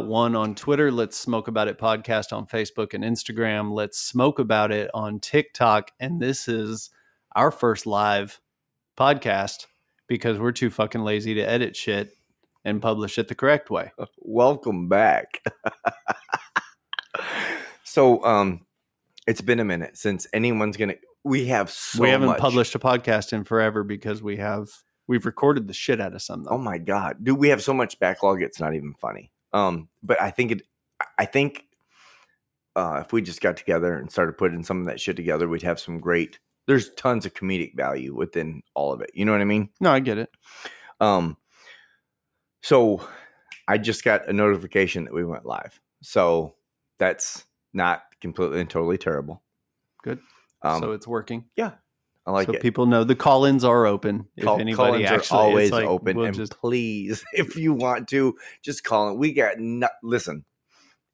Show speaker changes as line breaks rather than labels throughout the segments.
one on Twitter. Let's Smoke About It podcast on Facebook and Instagram. Let's Smoke About It on TikTok. And this is our first live podcast because we're too fucking lazy to edit shit and publish it the correct way.
Welcome back. so, um, it's been a minute since anyone's gonna. We have so
we haven't
much-
published a podcast in forever because we have we've recorded the shit out of some. Though.
Oh my god, dude, we have so much backlog. It's not even funny. Um, but I think it. I think uh, if we just got together and started putting some of that shit together, we'd have some great. There's tons of comedic value within all of it. You know what I mean?
No, I get it.
Um, so I just got a notification that we went live. So that's not completely and totally terrible.
Good.
Um,
so it's working.
I like
so
it.
people know the call-ins are open.
Call,
if anybody
call-ins are
actually
always
like,
open,
we'll
and
just
please, if you want to, just call in. We got no, listen.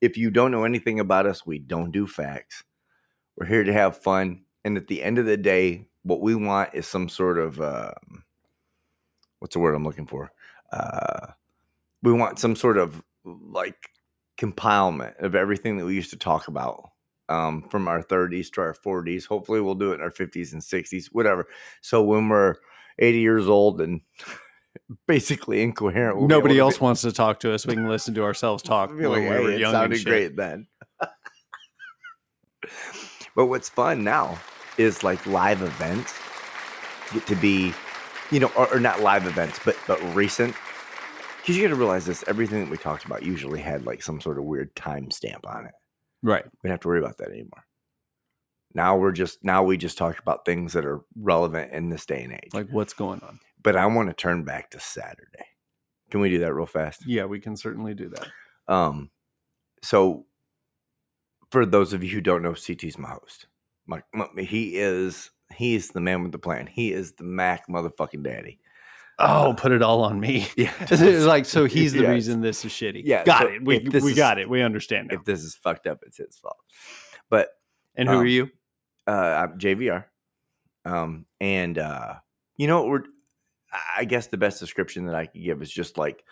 If you don't know anything about us, we don't do facts. We're here to have fun, and at the end of the day, what we want is some sort of um, what's the word I'm looking for? Uh, we want some sort of like compilement of everything that we used to talk about um, from our 30s to our 40s. Hopefully, we'll do it in our 50s and 60s, whatever. So when we're 80 years old and basically incoherent, we'll
nobody
to
else wants to talk to us. We can listen to ourselves talk when
like, "Hey, it sounded great then. but what's fun now is like live events get to be, you know, or, or not live events, but but recent. Because you got to realize this: everything that we talked about usually had like some sort of weird timestamp on it.
Right.
We don't have to worry about that anymore. Now we're just now we just talk about things that are relevant in this day and age.
Like what's going on?
but I want to turn back to Saturday. Can we do that real fast?
Yeah, we can certainly do that.
Um, so for those of you who don't know, CT's my host. My, my- he is he is the man with the plan. He is the Mac motherfucking daddy.
Oh, put it all on me.
Yeah,
It's like so he's the reason this is shitty.
Yeah,
got
so
it. We we
is-
got it. We understand now.
If this is fucked up, it's his fault. But
And who
um,
are you?
uh, I'm JVR. Um, and uh, you know, we're I guess the best description that I could give is just like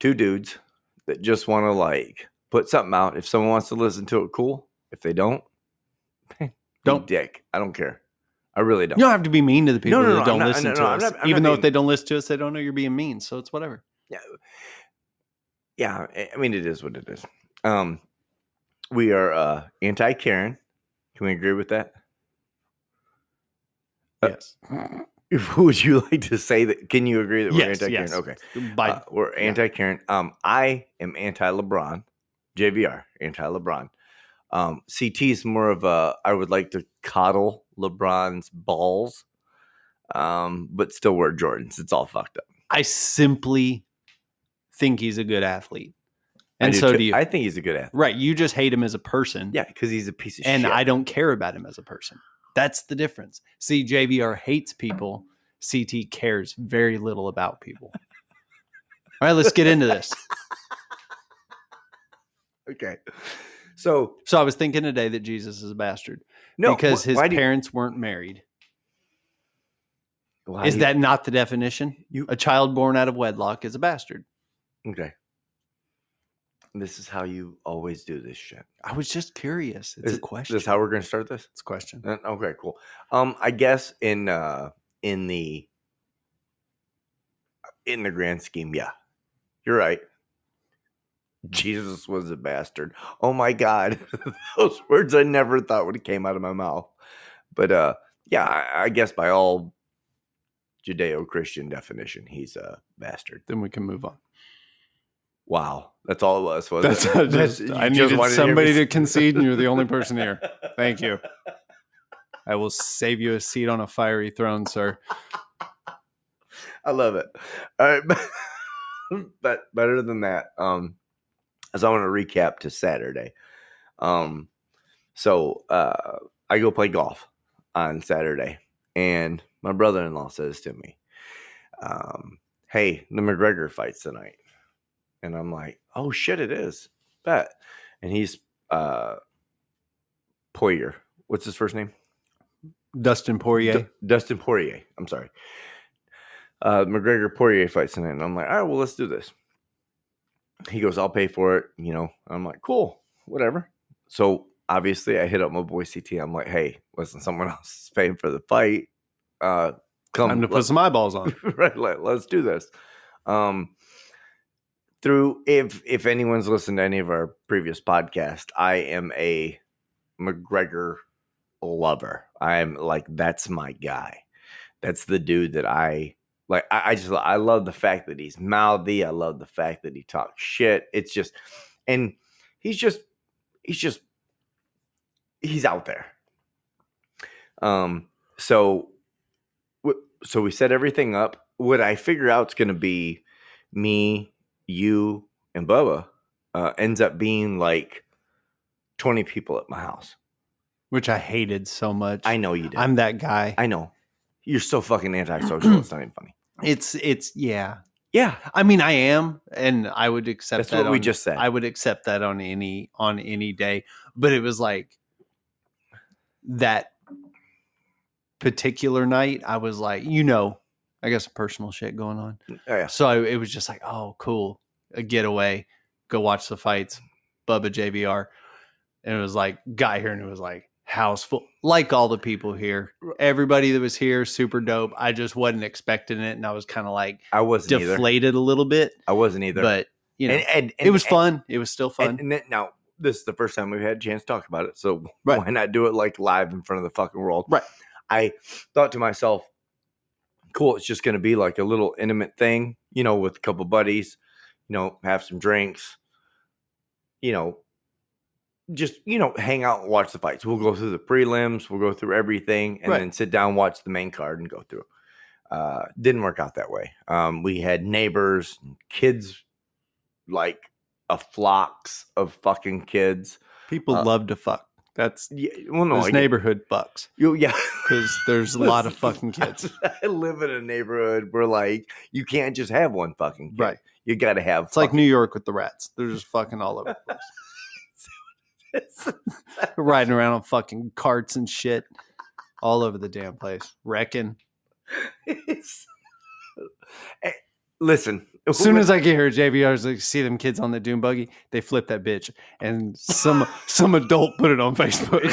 two dudes that just want to like put something out. If someone wants to listen to it, cool. If they don't, don't
Don't.
dick. I don't care. I really don't.
You don't have to be mean to the people
no, no,
that don't
not-
listen to
no, I'm
us.
not- I'm
Even though
being-
if they don't listen to us, they don't know you're being mean. So it's whatever.
yeah, yeah. I- mean, it is what it is. Um, we are uh anti Karen. Can we agree with that? Uh,
yes.
Would you like to say that? Can you agree that we're
Yes,
anti Karen?
yes.
Okay.
By
Uh, we're anti Karen. Um, I am anti LeBron. JVR, anti LeBron. Um, CT is more of a. I would like to coddle LeBron's balls, um, but still wear Jordans. It's all fucked up.
I simply think he's a good athlete. And so
too.
do you.
I think he's a good athlete.
right. You just hate him as a person.
Yeah, because he's a piece of
and
shit.
I don't care about him as a person. That's the difference. See, JVR hates people. CT cares very little about people. All right, let's get into this.
okay. So
So I was thinking today that Jesus is a bastard
no,
because
wh-
his
do you-
parents weren't married.
why
Is
you-
that not the definition?
You-
A child born out of wedlock is a bastard.
okay? This is how you always do this shit.
I was just curious. It's
Is
a question.
This is how we're going to start this.
it's a question.
Uh, Okay, cool. Um, I guess in uh in the in the grand scheme, yeah, you're right. Jesus was a bastard. Oh my god, those words I never thought would have came out of my mouth. But uh, yeah, I, I guess by all Judeo-Christian definition, he's a bastard.
Then we can move on.
Wow, that's all it was. Was
That's,
it?
I, just,
You
I
just
needed
wanted to hear me
somebody to concede, and you're the only person here. Thank you. I will save you a seat on a fiery throne, sir.
I love it. All right, but better than that, um, as I want to recap to Saturday. Um, so uh, I go play golf on Saturday, and my brother-in-law says to me, um, "Hey, the McGregor fights tonight," and I'm like, "Oh shit, it is." Bet, and he's uh, Poirier. What's his first name?
Dustin Poirier.
D- Dustin Poirier. I'm sorry. Uh, McGregor Poirier fights tonight, and I'm like, all right, well, let's do this. He goes, I'll pay for it. You know, I'm like, cool, whatever. So obviously, I hit up my boy CT. I'm like, hey, listen, someone else is paying for the fight. Uh, come
Time to put some eyeballs on.
right, let, let's do this. Um, through if if anyone's listened to any of our previous podcast, I am a McGregor lover. I'm like that's my guy. That's the dude that I like. I, I just I love the fact that he's mouthy. I love the fact that he talks shit. It's just, and he's just he's just he's out there. Um. So, so we set everything up. What I figure out is going to be me, you, and Bubba. Uh, ends up being like twenty people at my house.
which I hated so much.
I know you did.
I'm that guy.
I know. You're so fucking antisocial. it's not even funny.
It's it's yeah.
Yeah,
I mean, I am, and I would accept
that's
that.
what we just said.
I would accept that on any on any day. But it was like that particular night. I was like, you know, I got some personal shit going on.
Mm, oh, yeah.
So I, it was just like, oh, cool, a getaway, go watch the fights, Bubba JVR, and it was like got here and it was like house full, like all the people here, everybody that was here, super dope. I just wasn't expecting it, and I was kind of like
I wasn't either.
deflated a little bit,
I wasn't either.
but you know,
and, and,
it was
and-
fun. it was still fun.
And, and now this is the first time we've had a chance to talk about it, so
Right.
why not do it like live in front of the fucking world?
Right.
I thought to myself, cool. It's just going to be like a little intimate thing, you know, with a couple buddies, you know, have some drinks, you know, just you know, hang out and watch the fights. We'll go through the prelims, we'll go through everything, and
Right.
then sit down, watch the main card, and go through. Uh, didn't work out that way. Um, we had neighbors, and kids, like a flocks of fucking kids.
People
uh,
love to fuck. That's
Yeah, well, no,
neighborhood fucks
You, yeah,
because there's a lot of fucking kids.
I live in a neighborhood where like you can't just have one fucking kid.
Right.
You got to have.
It's like New York with the rats. They're just fucking all over the place. riding around on fucking carts and shit all over the damn place, wrecking.
Eh, Listen,
As soon as I get here, JVR's like, see them kids on the dune buggy, they flip that bitch, and some some adult put it on Facebook.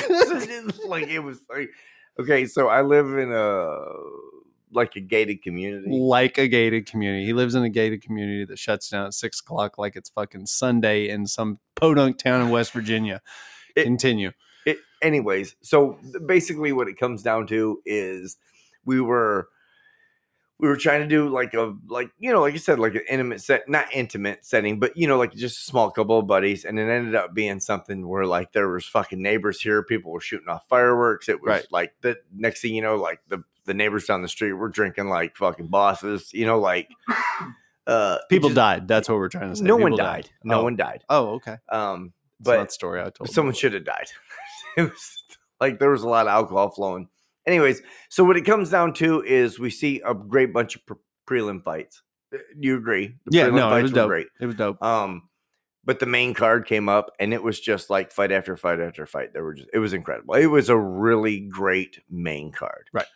Like it was like okay, so I live in a like a gated community.
like a gated community. He lives in a gated community that shuts down at six o'clock like it's fucking Sunday in some podunk town in West Virginia.
It-
Continue.
it, anyways, so basically, what it comes down to is we were we were trying to do like a like you know like you said like an intimate set not intimate setting but you know like just a small couple of buddies and it ended up being something where like there was fucking neighbors here people were shooting off fireworks it was
Right.
like the next thing you know like the the neighbors down the street were drinking like fucking bosses you know like uh
People
just-
died. That's what we're trying to say.
no one
People
died no
oh.
one died
Oh, okay.
um
But that story I told.
someone should have died. it was like there was a lot of alcohol flowing. Anyways, so what it comes down to is we see a great bunch of pre- prelim fights. Uh, Do you agree? The
Yeah, no, it was dope.
great.
It was dope.
Um, but the main card came up, and it was just like fight after fight after fight. There were just it was incredible. It was a really great main card,
Right.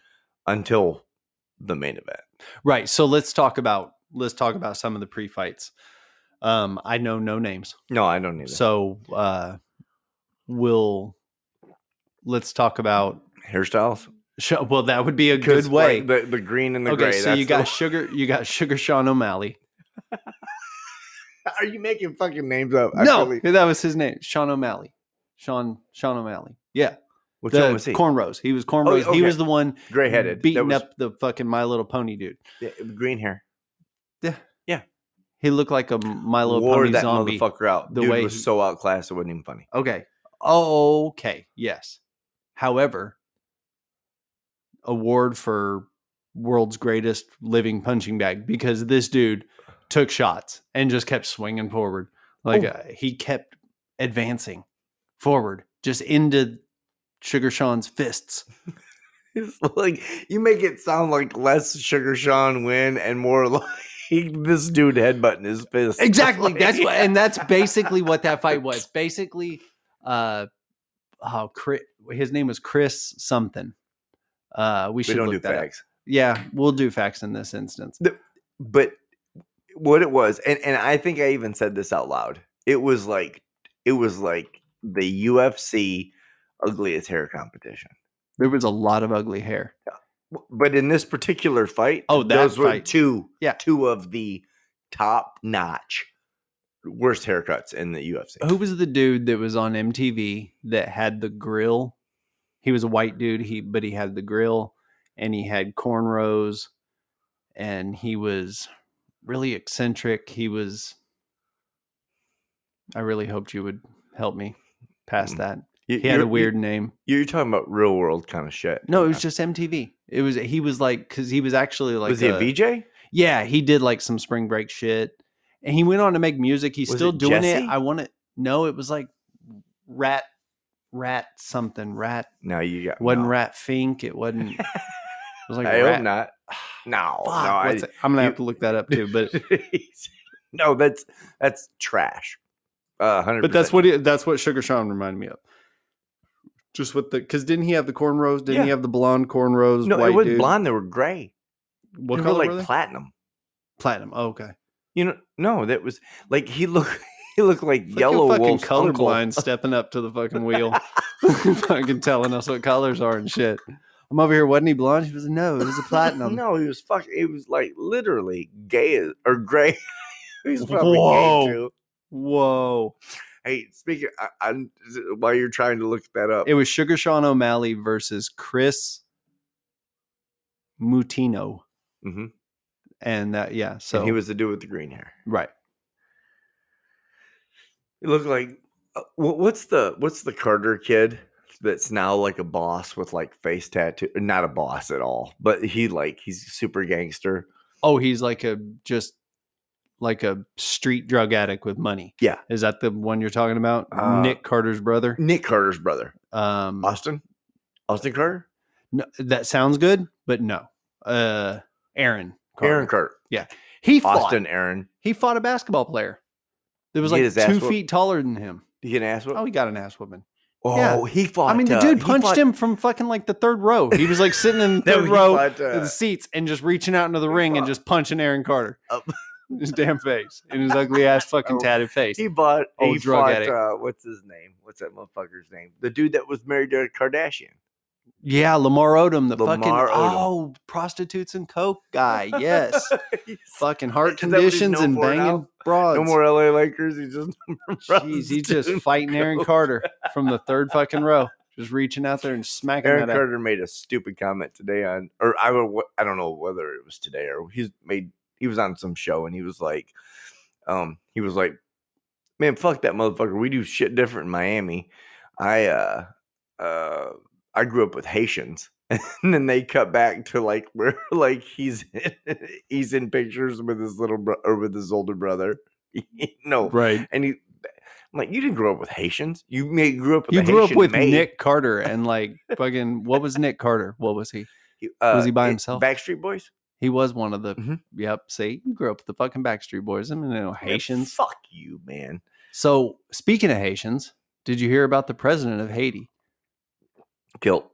Until the main event.
Right. So let's talk about let's talk about some of the pre-fights. Um, I know no names,
No, I don't it.
so uh, we'll let's talk about.
Hairstyles,
Sh- well, that would be a good way.
like, the the green and the
okay,
gray.
so you
the-
got sugar. You got Sugar Sean O'Malley.
Are you making fucking names up? I
no,
really-
that was his name, Sean O'Malley. Sean Sean O'Malley. Yeah,
which
the
one was he?
cornrows. He was cornrows. He
okay.
was the one
Gray headed,
beating up the fucking My Little Pony dude.
green hair. Yeah. Yeah.
He looked like a My Little
wore
Pony
that
zombie.
motherfucker out.
The
Dude
way
was
he-
so outclassed, it wasn't even funny.
Okay. Okay. Yes. However, award for world's greatest living punching bag because this dude took shots and just kept swinging forward. Like
Oh.
uh, he kept advancing forward, just into Sugar Sean's fists.
It's like you make it sound like less Sugar Sean win and more like this dude headbutting his fist.
Exactly.
Like-
That's what, and that's basically what that fight was. Basically, uh, oh, Chris, his name was Chris something. Uh, we
we
should
don't do
that up.
facts.
Yeah, we'll do facts in this instance.
But what it was, and and I think I even said this out loud. It was like it was like the UFC ugliest hair competition.
There was a lot of ugly hair.
W- But in this particular fight,
Oh, that
those were two,
Yeah.
two of the top notch worst haircuts in the UFC.
Who was the dude that was on MTV that had the grill? He was a white dude, he but he had the grill and he had cornrows and he was really eccentric. He was I really hoped you would help me past
Mm.
that.
You-
He had a weird name.
you- You're talking about real world kind of shit.
No, it was just MTV. It was he was like cuz he was actually like
was he a VJ?
Yeah, he did like some spring break shit. And he went on to make music. He's
Was
still
it
doing
Jesse?
it. I want to no, it was like rat rat something. Rat
No, you got
wasn't
no.
rat fink. It wasn't it was like
I
rat.
hope not. No,
Fuck,
no, I,
I'm gonna
you-
have to look that up too. But
no, that's that's trash. Uh,
but that's what it, that's what Sugar Sean reminded me of. Just with the because didn't he have the cornrows? Didn't he have the blonde cornrows?
No, it wasn't
dude?
blonde. They were gray.
What
they were
color
like
were they?
platinum.
Platinum. Oh, okay.
You know, no, that was like he looked. He looked like yellow
fucking colorblind stepping up to the fucking wheel, fucking telling us what colors are and shit. I'm over here. Wasn't he blonde? He was no. It was a platinum.
no, he was fucking. It was like literally gay or gray. He's probably
Whoa.
gay too.
Whoa.
Hey, speaking, I, I, while you're trying to look that up,
It was Sugar Sean O'Malley versus Kris Moutinho,
Mhm.
and that yeah. So
and he was the dude with the green hair.
right.
It looked like uh, what's the what's the Carter kid that's now like a boss with like face tattoo? Not a boss at all, but he like he's super gangster.
Oh, he's like a just like a street drug addict with money.
Yeah.
Is that the one you're talking about?
Uh,
Nick Carter's brother.
Nick Carter's brother,
Um,
Austin, Austin Carter,
no, that sounds good, but no. Uh, Aaron. Carter.
Aaron Carter, Yeah.
He fought.
Austin Aaron.
He fought a basketball player. That was like
get his ass
two feet taller than him.
Did he get an ass whoop?
Oh, he got an ass whooping.
Oh,
yeah.
he fought.
I mean, the
uh,
dude
he
punched
fought-
him from fucking like the third row. He was like sitting in the third row
fought, uh,
of the seats and just reaching out into the
he
ring and just punching Aaron Carter.
Up.
in his damn face. In his ugly ass fucking
Oh,
tatted face.
He bought.
Old
he
drug
fought,
addict.
Uh, what's his name? What's that motherfucker's name? The dude that was married to a Kardashian.
Yeah, Lamar Odom, the fucking
Odom.
oh prostitutes and coke guy. Yes, fucking heart
Is that what he's
conditions and
for now?
banging broads.
no more LA Lakers. He's just.
Jeez, he's just fighting Aaron Carter from the third fucking row, just reaching out there and smacking
Aaron
that out.
Carter made a stupid comment today on, or I would, I don't know whether it was today or he's made. He was on some show and he was like, um, he was like, man, fuck that motherfucker. We do shit different in Miami. I, uh, uh, I grew up with Haitians. And then they cut back to like where like he's he's in pictures with his little bro- or with his older brother. no,
Right.
and he, I'm like, you didn't grow up with Haitians. You may grew up with
You grew up with
maid.
Nick Carter and like fucking what was Nick Carter? What was he?
He- uh,
Was he by
it-
himself?
Backstreet Boys.
He was one of the
Mhm.
yep. See, you grew up with the fucking Backstreet Boys. I mean, you know, Haitians.
fuck you, man.
So speaking of Haitians, did you hear about the president of Haiti?
Killed.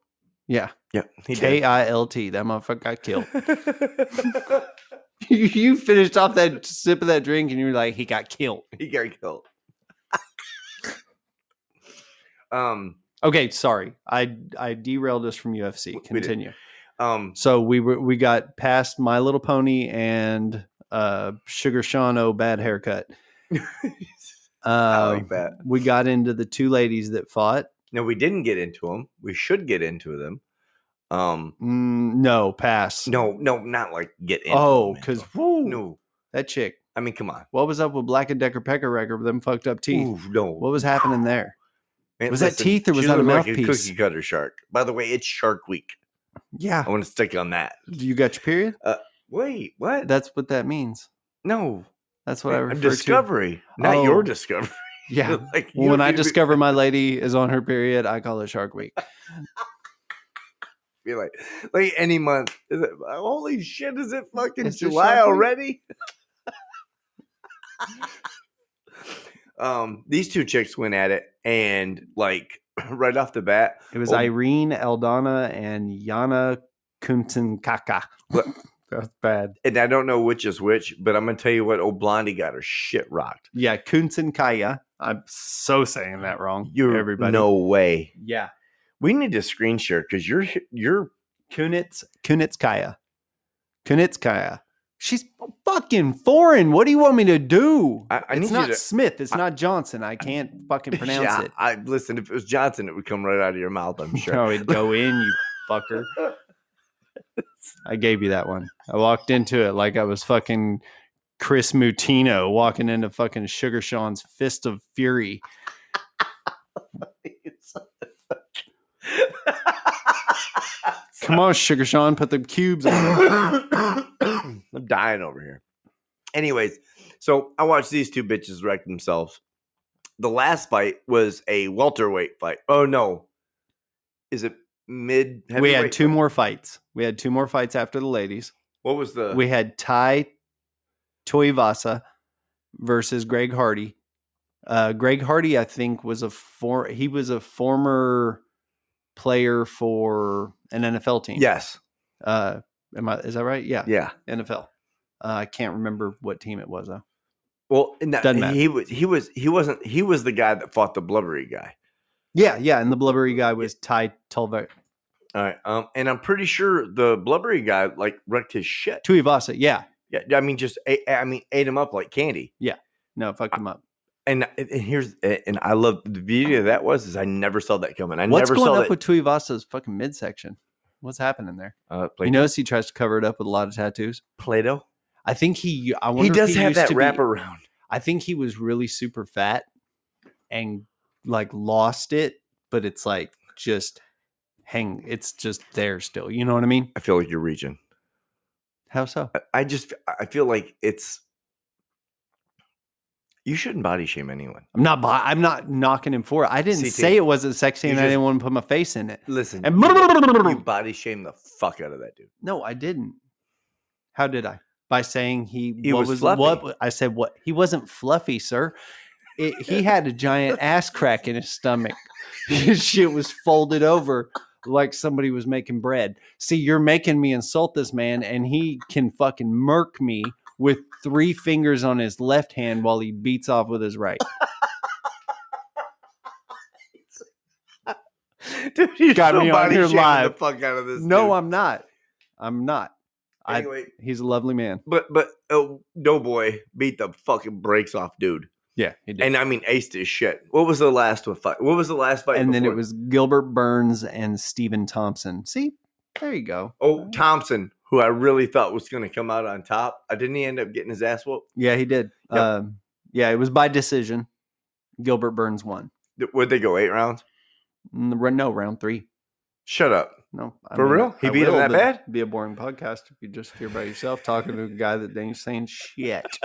Yeah,
Yeah,
K I L T. That motherfucker got killed. you you finished off that sip of that drink and you were like, he got killed.
he got killed. um,
Okay, sorry, I I derailed us from UFC.
We- we did.
Continue.
Um,
So we were we got past My Little Pony and uh Sugar Shano bad haircut. Uh,
like that.
we got into the two ladies that fought.
No, we didn't get into them. We should get into them. Um,
Mm, no, pass.
no, no, not like get into.
Oh, because
no,
that chick.
I mean, come on.
What was up with Black and Decker Pecker Wrecker with them fucked up teeth?
Ooh, no,
What was happening there?
Man,
was that teeth or was that a
looked like a
mouthpiece?
cookie cutter shark. By the way, it's Shark Week.
Yeah.
I want to stick on that.
You got your period?
Wait, what?
That's what that means.
no,
That's what I
man,
refer
discovery, not
Oh.
your discovery.
Yeah.
like
Well, when I
to
discover my lady is on her period, I call it Shark Week.
be like, like any month. Is it? Holy shit! Is it fucking
It's
July already? um, these two chicks went at it, and like right off the bat,
It was
Oh.
Irene Aldana and Yana Kuntenkaka.
What?
That's bad.
and I don't know which is which, but I'm gonna tell you what. Old Blondie got her shit rocked.
Yeah, Kunsen Kaya. I'm so saying that wrong.
You're
everybody.
No way.
Yeah.
We need to screen share because you're you're
Kunitz Kunitskaya. Kunitskaya. She's fucking foreign. What do you want me to do?
I, I need
it's not
to
Smith. It's
I-
not Johnson. I can't fucking pronounce
Yeah,
it.
I listen. If it was Johnson, it would come right out of your mouth. I'm sure.
No, it'd go in, you fucker. I gave you that one. I walked into it like I was fucking Kris Moutinho walking into fucking Sugar Sean's Fist of Fury. Come on, Sugar Sean, put the cubes on.
I'm dying over here. Anyways, so I watched these two bitches wreck themselves. The last fight was a welterweight fight. Oh no, is it mid?
we had two
fight?
more fights. We had two more fights after the ladies.
What was the?
We had Tai Tuivasa versus Greg Hardy. Uh, Greg Hardy, I think, was a for he was a former player for an NFL team.
yes,
Uh, am I? Is that right? Yeah.
yeah.
NFL. Uh, I can't remember what team it was though.
Well,
Doesn't matter.
he was he was he wasn't he was the guy that fought the blubbery guy.
Yeah, yeah. And the blubbery guy was Ty Tulva
All right, um, and I'm pretty sure the blubbery guy like wrecked his shit.
Tuivasa. Yeah.
Yeah, I mean, just ate, I mean, ate him up like candy.
Yeah, no, fucked him up.
And and here's and I love the beauty of that was is I never saw that coming. I
What's
never
going
saw
up
that.
with Tuivasa's fucking midsection? What's happening there?
uh,
You notice he tries to cover it up with a lot of tattoos.
Play-Doh.
I think he. I wonder
He
if
does have
used
that
to be-
wrap around.
I think he was really super fat and like lost it, but it's like just hang. It's just there still. You know what I mean?
I feel like you're reaching.
How so?
I- I just I feel like it's you shouldn't body shame anyone.
I'm not. bu- I'm not knocking him for it. I didn't
CT.
say it wasn't sexy,
You
and I
just-
didn't want to put my face in it.
Listen,
And
you, you body shame the fuck out of that dude.
no, I didn't. How did I? By saying he,
He
what
was
was,
fluffy.
what I said. What he wasn't fluffy, sir. It, he had a giant ass crack in his stomach. His shit was folded over like somebody was making bread. See, you're making me insult this man, and he can fucking murk me with three fingers on his left hand while he beats off with his right.
Dude, you're
Got
so
me on
body
here
shaming the fuck out of this.
No,
dude.
I'm not. I'm not. I,
Anyway,
he's a lovely man.
but but oh, Doughboy beat the fucking brakes off, dude.
Yeah, he did.
And I mean, aced his shit. What was the last one fight? What was the last fight?
and then it was Gilbert Burns and Stephen Thompson. See, there you go.
oh Thompson, who I really thought was going to come out on top. I didn't he end up getting his ass whooped?
Yeah, he did.
Yep.
Um, yeah, it was by decision. Gilbert Burns won.
Would they go eight rounds?
No, round three.
Shut up.
No, I
For real? He
I
beat him that bad?
Be a boring podcast if you just hear by yourself talking to a guy that ain't saying shit.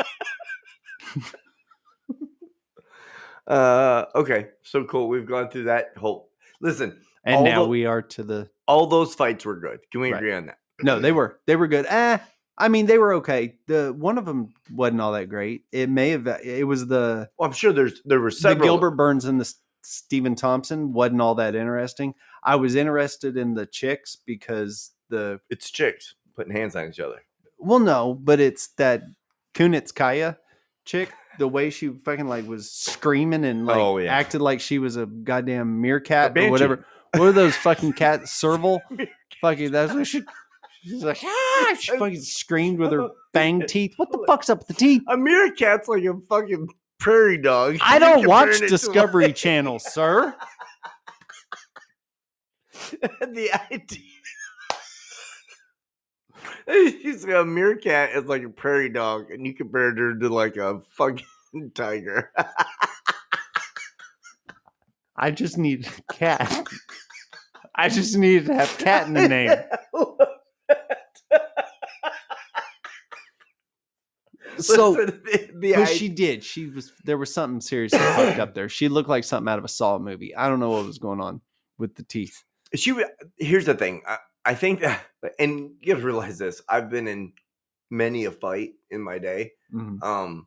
Uh, okay, so cool. We've gone through that whole. Listen,
And now
the-
we are to the.
all those fights were good. Can we
Right.
agree on that?
No, they were they were good. Eh, I mean they were okay. The one of them wasn't all that great. It may have. It was the
Well, I'm sure there's there were
the
several.
Gilbert Burns and the Stephen Thompson wasn't all that interesting. I was interested in the chicks because the
It's chicks putting hands on each other.
well, no, but it's that Kunitskaya chick. The way she fucking like was screaming and like
Oh, yeah.
acted like she was a goddamn meerkat or whatever. What are those fucking cats? Serval? fucking that's what she. She's like, ah! She fucking screamed with her fang teeth. What the fuck's up with the teeth?
A meerkat's like a fucking prairie dog.
I don't watch
like-
Discovery Channel, sir.
the idea. She's a meerkat is like a prairie dog, and you compared her to like a fucking tiger.
I just need a cat. I just needed to have cat in the name. So,
the, the
but
idea-
she did. She was there was something seriously fucked up there. She looked like something out of a Saw movie. I don't know what was going on with the teeth.
she here's the thing I, I think that and you have to realize this i've been in many a fight in my day
Mhm.
um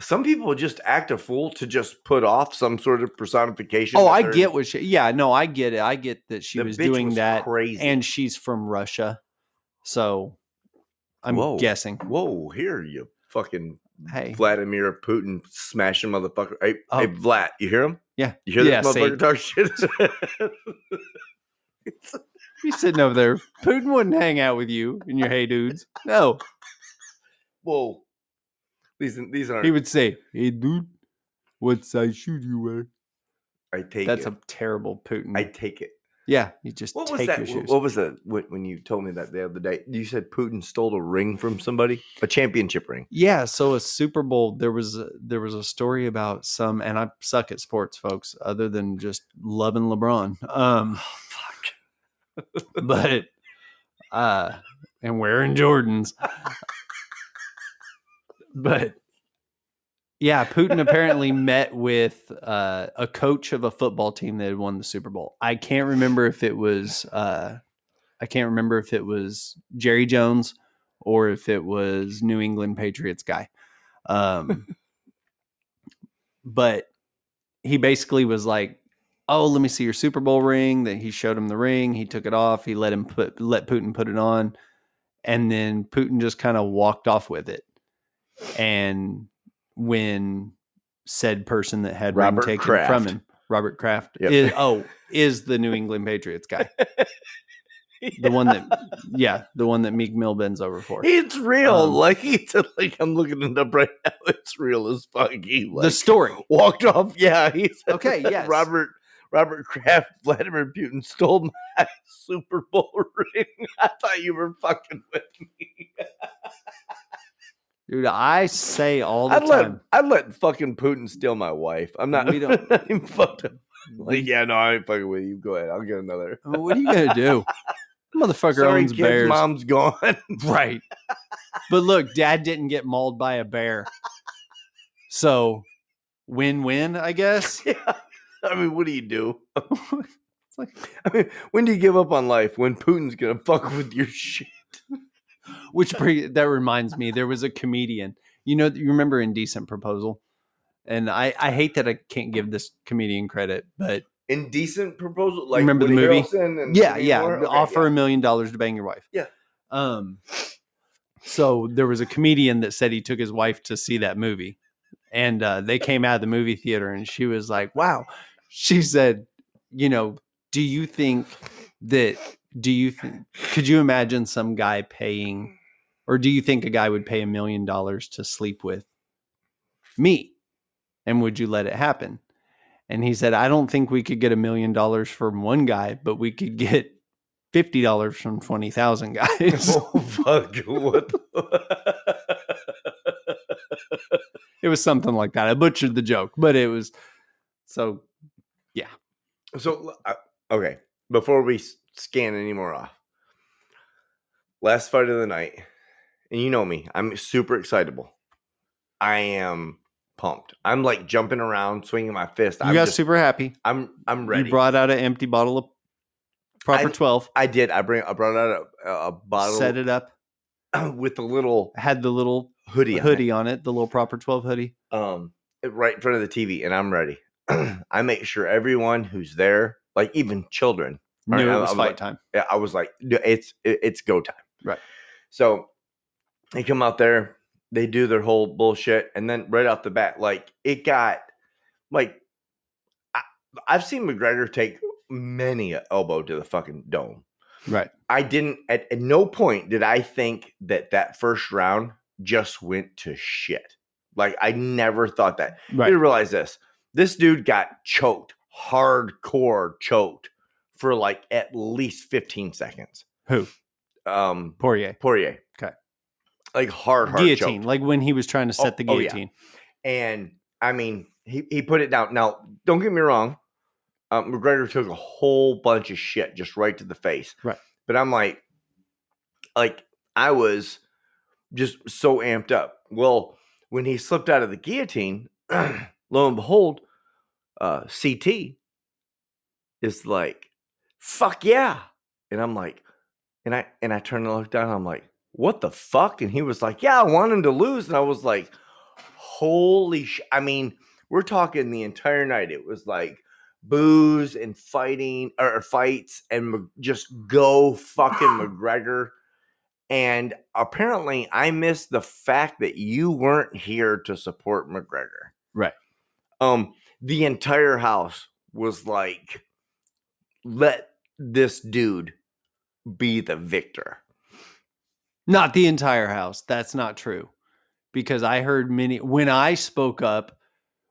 some people just act a fool to just put off some sort of personification
Oh, I get what she. Yeah, no, I get it. I get that she
the
was doing
was
that,
crazy
and she's from Russia, so I'm
Whoa.
guessing.
Whoa, here you fucking
Hey,
Vladimir Putin smashing motherfucker. Hey,
Oh.
hey, Vlad, you hear him?
yeah,
You hear
Yeah,
this motherfucker talk shit?
he's sitting over there. Putin wouldn't hang out with you and your hey dudes. No,
Whoa. These these aren't.
he would say, "Hey dude, what size shoe do you wear?"
I take
That's
it.
a terrible Putin.
I take it.
Yeah, you just
What was that? What was that when when you told me that the other day? You said Putin stole a ring from somebody, a championship ring.
Yeah, so a Super Bowl, there was a, there was a story about some, and I suck at sports, folks, other than just loving LeBron. Um,
fuck.
but uh, and wearing Jordans. but yeah, Putin apparently met with uh, a coach of a football team that had won the Super Bowl. I can't remember if it was uh, I can't remember if it was Jerry Jones or if it was New England Patriots guy. Um, but he basically was like, "Oh, let me see your Super Bowl ring." That he showed him the ring. He took it off. He let him put let Putin put it on, and then Putin just kind of walked off with it. And when said person that had
Robert
taken from him, Robert Kraft,
Yep.
is, oh, is the New England Patriots guy, the one that, yeah, the one that Meek Mill bends over for.
It's real.
Um,
like it's like I'm looking it up right now. It's real as fuck. He like
the story.
walked off. Yeah, he said,
Okay, yes.
Robert Robert Kraft, Vladimir Putin stole my Super Bowl ring. I thought you were fucking with me.
Dude, I say all the
I'd let
time.
I'd let fucking Putin steal my wife. I'm not.
We don't-
even fucked up. Like, yeah, no, I ain't fucking with you. Go ahead. I'll get another.
I what are you gonna do? Motherfucker
Sorry,
owns
kids.
bears.
Mom's gone.
Right. But look, dad didn't get mauled by a bear. So win win, I guess.
yeah. I mean, what do you do?
It's like-
I mean, when do you give up on life? When Putin's gonna fuck with your shit?
Which that reminds me, there was a comedian. You know, you remember Indecent Proposal? And I, I hate that I can't give this comedian credit, but
Indecent proposal, like
Remember the movie?
Harrelson
yeah, yeah.
Okay,
offer
yeah.
a million dollars to bang your wife.
Yeah.
Um. So there was a comedian that said he took his wife to see that movie, and uh, they came out of the movie theater, and she was like, "Wow." She said, "You know, do you think that? Do you think? Could you imagine some guy paying, or do you think a guy would pay a million dollars to sleep with me? And would you let it happen?" And he said, I don't think we could get a million dollars from one guy, but we could get fifty dollars from twenty thousand guys.
oh fuck! What?
it was something like that. I butchered the joke, but it was so Yeah.
so uh, okay, before we scan any more off, last fight of the night, and you know me, I'm super excitable. I am pumped. I'm like jumping around, swinging my fist.
you
I'm
got
just,
super happy.
I'm I'm ready.
You brought out an empty bottle of proper
I-
twelve,
I did. I bring. I brought out a, a bottle
set it up,
with the little
had the little
hoodie. on it.
hoodie on it, the little proper twelve hoodie.
um right in front of the TV and I'm ready. I make sure everyone who's there, like even children,
Knew
I-
it was
I was
fight
like-
time.
yeah, I was like, it's it's go time.
Right.
So they come out there, they do their whole bullshit, and then right off the bat, like it got like I, I've seen McGregor take many elbow to the fucking dome.
Right.
I didn't at, at no point did I think that that first round just went to shit. Like I never thought that. You
Right.
gotta realize this. This dude got choked, hardcore choked for like at least 15 seconds.
Who?
Um
Poirier.
Poirier.
Okay.
Like hard, hard
Guillotine.
choked.
Like when he was trying to set
Oh,
the
oh, yeah.
guillotine.
And I mean, he, he put it down. Now, don't get me wrong. Um, McGregor took a whole bunch of shit just right to the face.
Right.
But I'm like, like, I was just so amped up. Well, when he slipped out of the guillotine, lo and behold, uh, CT is like, fuck yeah. And I'm like, and I and I turned and looked down, I'm like, what the fuck? And he was like, Yeah, I want him to lose. And I was like, Holy sh I mean, we're talking the entire night. It was like booze and fighting or fights and just go fucking McGregor. And apparently, I missed the fact that you weren't here to support McGregor.
Right.
Um, the entire house was like, let this dude be the victor.
Not the entire house. That's not true. Because I heard many when I spoke up,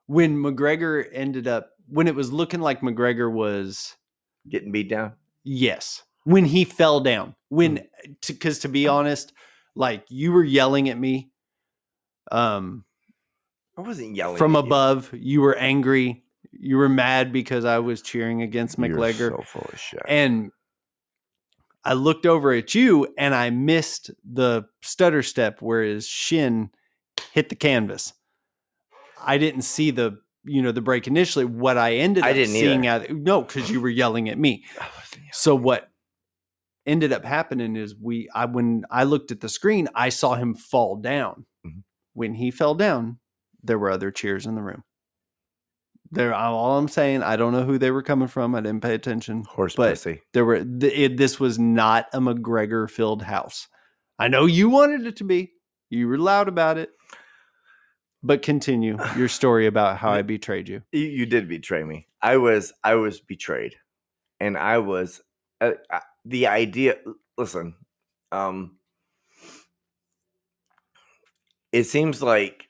when McGregor ended up when it was looking like McGregor was
Getting beat down.
yes, when he fell down. When to cuz to be honest, like you were yelling at me um
I wasn't yelling
from
at you.
above, you were angry, you were mad because I was cheering against
You're so full of shit.
and I looked over at you and I missed the stutter step where his shin hit the canvas. I didn't see the you know the break initially. What I ended
I
up seeing
either.
out no because you were yelling at me.
Yelling.
So what ended up happening is we I when I looked at the screen I saw him fall down.
Mhm.
When he fell down, there were other cheers in the room. There, all I'm saying, I don't know who they were coming from. I didn't pay attention
Horse
but-
pussy.
there were it, this was not a McGregor filled house. I know you wanted it to be. You were loud about it. But continue your story about how I betrayed you.
You, you did betray me. I was I was betrayed, and I was uh, uh, the idea. Listen, um, it seems like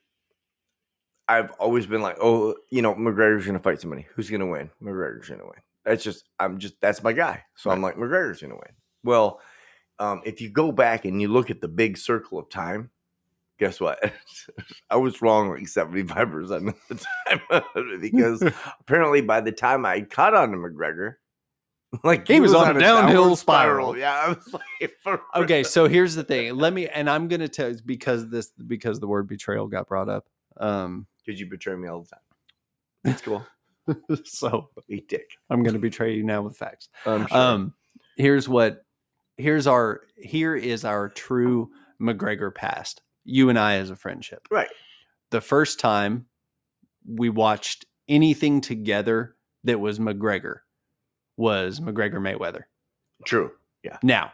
I've always been like, oh, you know, McGregor's gonna fight somebody. Who's gonna win? McGregor's gonna win. That's just I'm just that's my guy. So I'm like, McGregor's gonna win. Well, um, if you go back and you look at the big circle of time, guess what? I was wrong like 75% of the time because apparently by the time I caught on to McGregor, like
He was on a downhill
downward
spiral.
Yeah, I was like,
Okay, so here's the thing. Let me and I'm gonna tell because this because the word betrayal got brought up. Um
Because you betray me all the time. That's cool.
so
Eat dick.
I'm gonna betray you now with facts.
Sure.
Um, here's what here's our here is our true McGregor past. You and I as a friendship.
right.
The first time we watched anything together that was McGregor was McGregor Mayweather.
True. Yeah.
Now,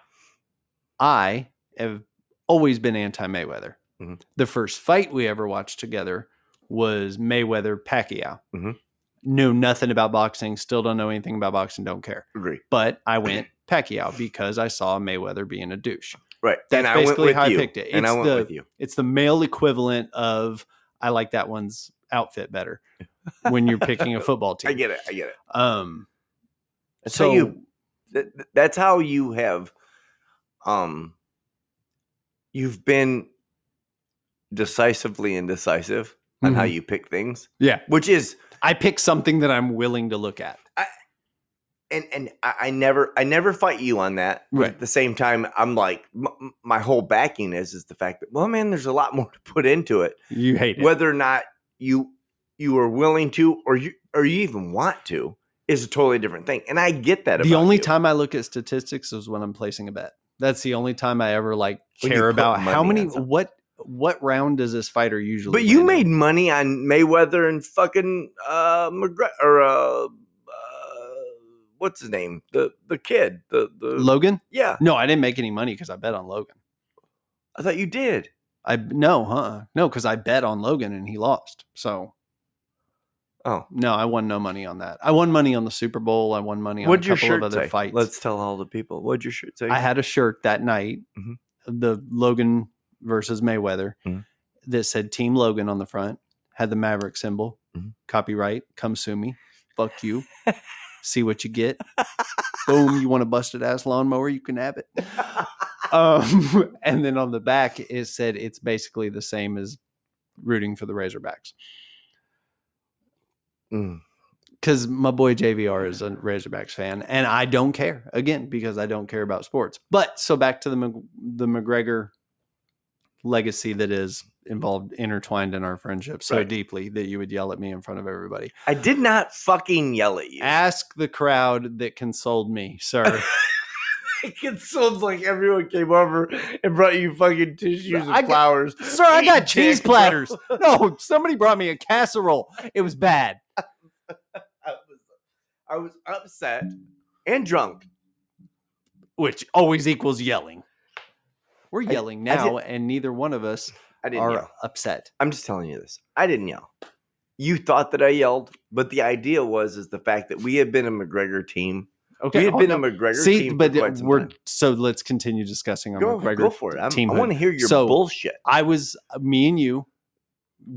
I have always been anti Mayweather.
Mhm.
The first fight we ever watched together was Mayweather Pacquiao.
Mhm.
Knew nothing about boxing, still don't know anything about boxing, don't care.
Agree.
But I went Pacquiao because I saw Mayweather being a douche.
Right.
That's
and I went
basically
with
how I picked it.
And I
It's
went
the-
with you.
It's the male equivalent of I like that one's outfit better when you're picking a football team.
I get it. I get it.
Um,
That's
so
you that, that's how you have um you've been decisively indecisive on how
Mhm.
you pick things
yeah,
which is
I pick something that I'm willing to look at.
and and I, I never i never fight you on that
Right.
at the same time i'm like m- my whole backing is is the fact that well man there's a lot more to put into it
You hate it.
whether or not you you are willing to or you or you even want to is a totally different thing and i get that
the only
you.
time I look at statistics is when I'm placing a bet. That's the only time I ever like care about how many what what round does this fighter usually
But you made
in?
money on Mayweather and fucking uh McGregor or uh, uh what's his name? The the kid. The the
Logan?
Yeah,
No, I didn't make any money because I bet on Logan.
I thought you did.
I no, huh? No, because I bet on Logan and he lost. So
Oh.
no, I won no money on that. I won money on the Super Bowl. I won money on
What'd
a
your
couple
shirt
of other
say?
fights.
Let's tell all the people. What'd your shirt say?
I had a shirt that night,
Mhm.
the Logan versus Mayweather,
Mhm.
that said Team Logan on the front, had the Maverick symbol,
Mhm.
copyright, come sue me, fuck you, see what you get. Boom, you want a busted ass lawnmower, you can have it. Um, and then on the back, it said it's basically the same as rooting for the Razorbacks.
Mm.
Because my boy JVR is a Razorbacks fan, and I don't care again because I don't care about sports. But so back to the the McGregor legacy that is involved, intertwined in our friendship so
Right.
deeply that you would yell at me in front of everybody.
I did not fucking yell at you.
Ask the crowd that consoled me, sir.
it consoled like everyone came over and brought you fucking tissues and
I got-
flowers.
sir, I got cheese platters. No, somebody brought me a casserole. It was bad.
I was, I was upset and drunk.
which always equals yelling. We're yelling
I
now, and neither one of us
I didn't
are
yell.
upset.
I'm just telling you this. I didn't yell. You thought that I yelled, but the idea was is the fact that we had been a McGregor team.
Okay,
we had
oh,
been
no.
a McGregor
See,
team.
but
uh, some
we're
time.
so let's continue discussing on
go,
McGregor.
go for it. I'm, I want to hear your
So-
bullshit.
I was uh, me and you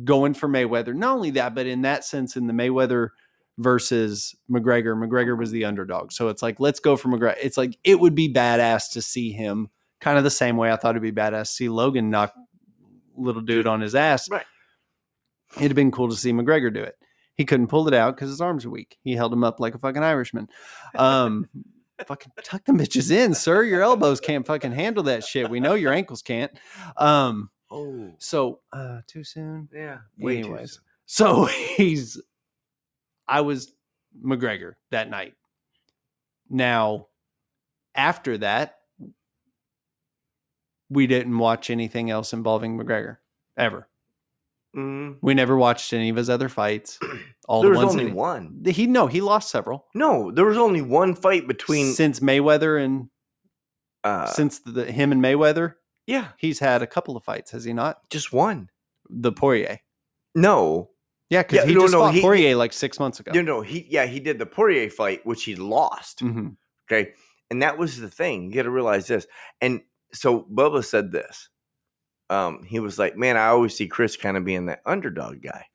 going for Mayweather. Not only that, but in that sense, in the Mayweather versus McGregor, McGregor was the underdog. So it's like, let's go for McGregor. It's like it would be badass to see him kind of the same way I thought it'd be badass to see Logan knock little dude on his ass.
Right.
It'd have been cool to see McGregor do it. He couldn't pull it out because his arms are weak. He held him up like a fucking Irishman. Um, fucking tuck them bitches in, sir. Your elbows can't fucking handle that shit. We know your ankles can't. Um,
Oh,
so uh too soon.
yeah.
Anyways. So he's I was McGregor that night. Now, after that, we didn't watch anything else involving McGregor ever.
Mm,
We never watched any of his other fights. All
there
the
was only
that
one.
he, he no, he lost several
No, there was only one fight between.
since Mayweather and
Uh,
since the, him and Mayweather.
yeah,
He's had a couple of fights, has he not?
just one.
The Poirier.
No,
Yeah, because
Yeah,
he
no,
just
no,
fought
he-
Poirier like six months ago.
no, no. He yeah, he did the Poirier fight, which he lost.
Mhm.
Okay. And that was the thing. You got to realize this. And so Bubba said this. Um, he was like, Man, I always see Chris kind of being that underdog guy.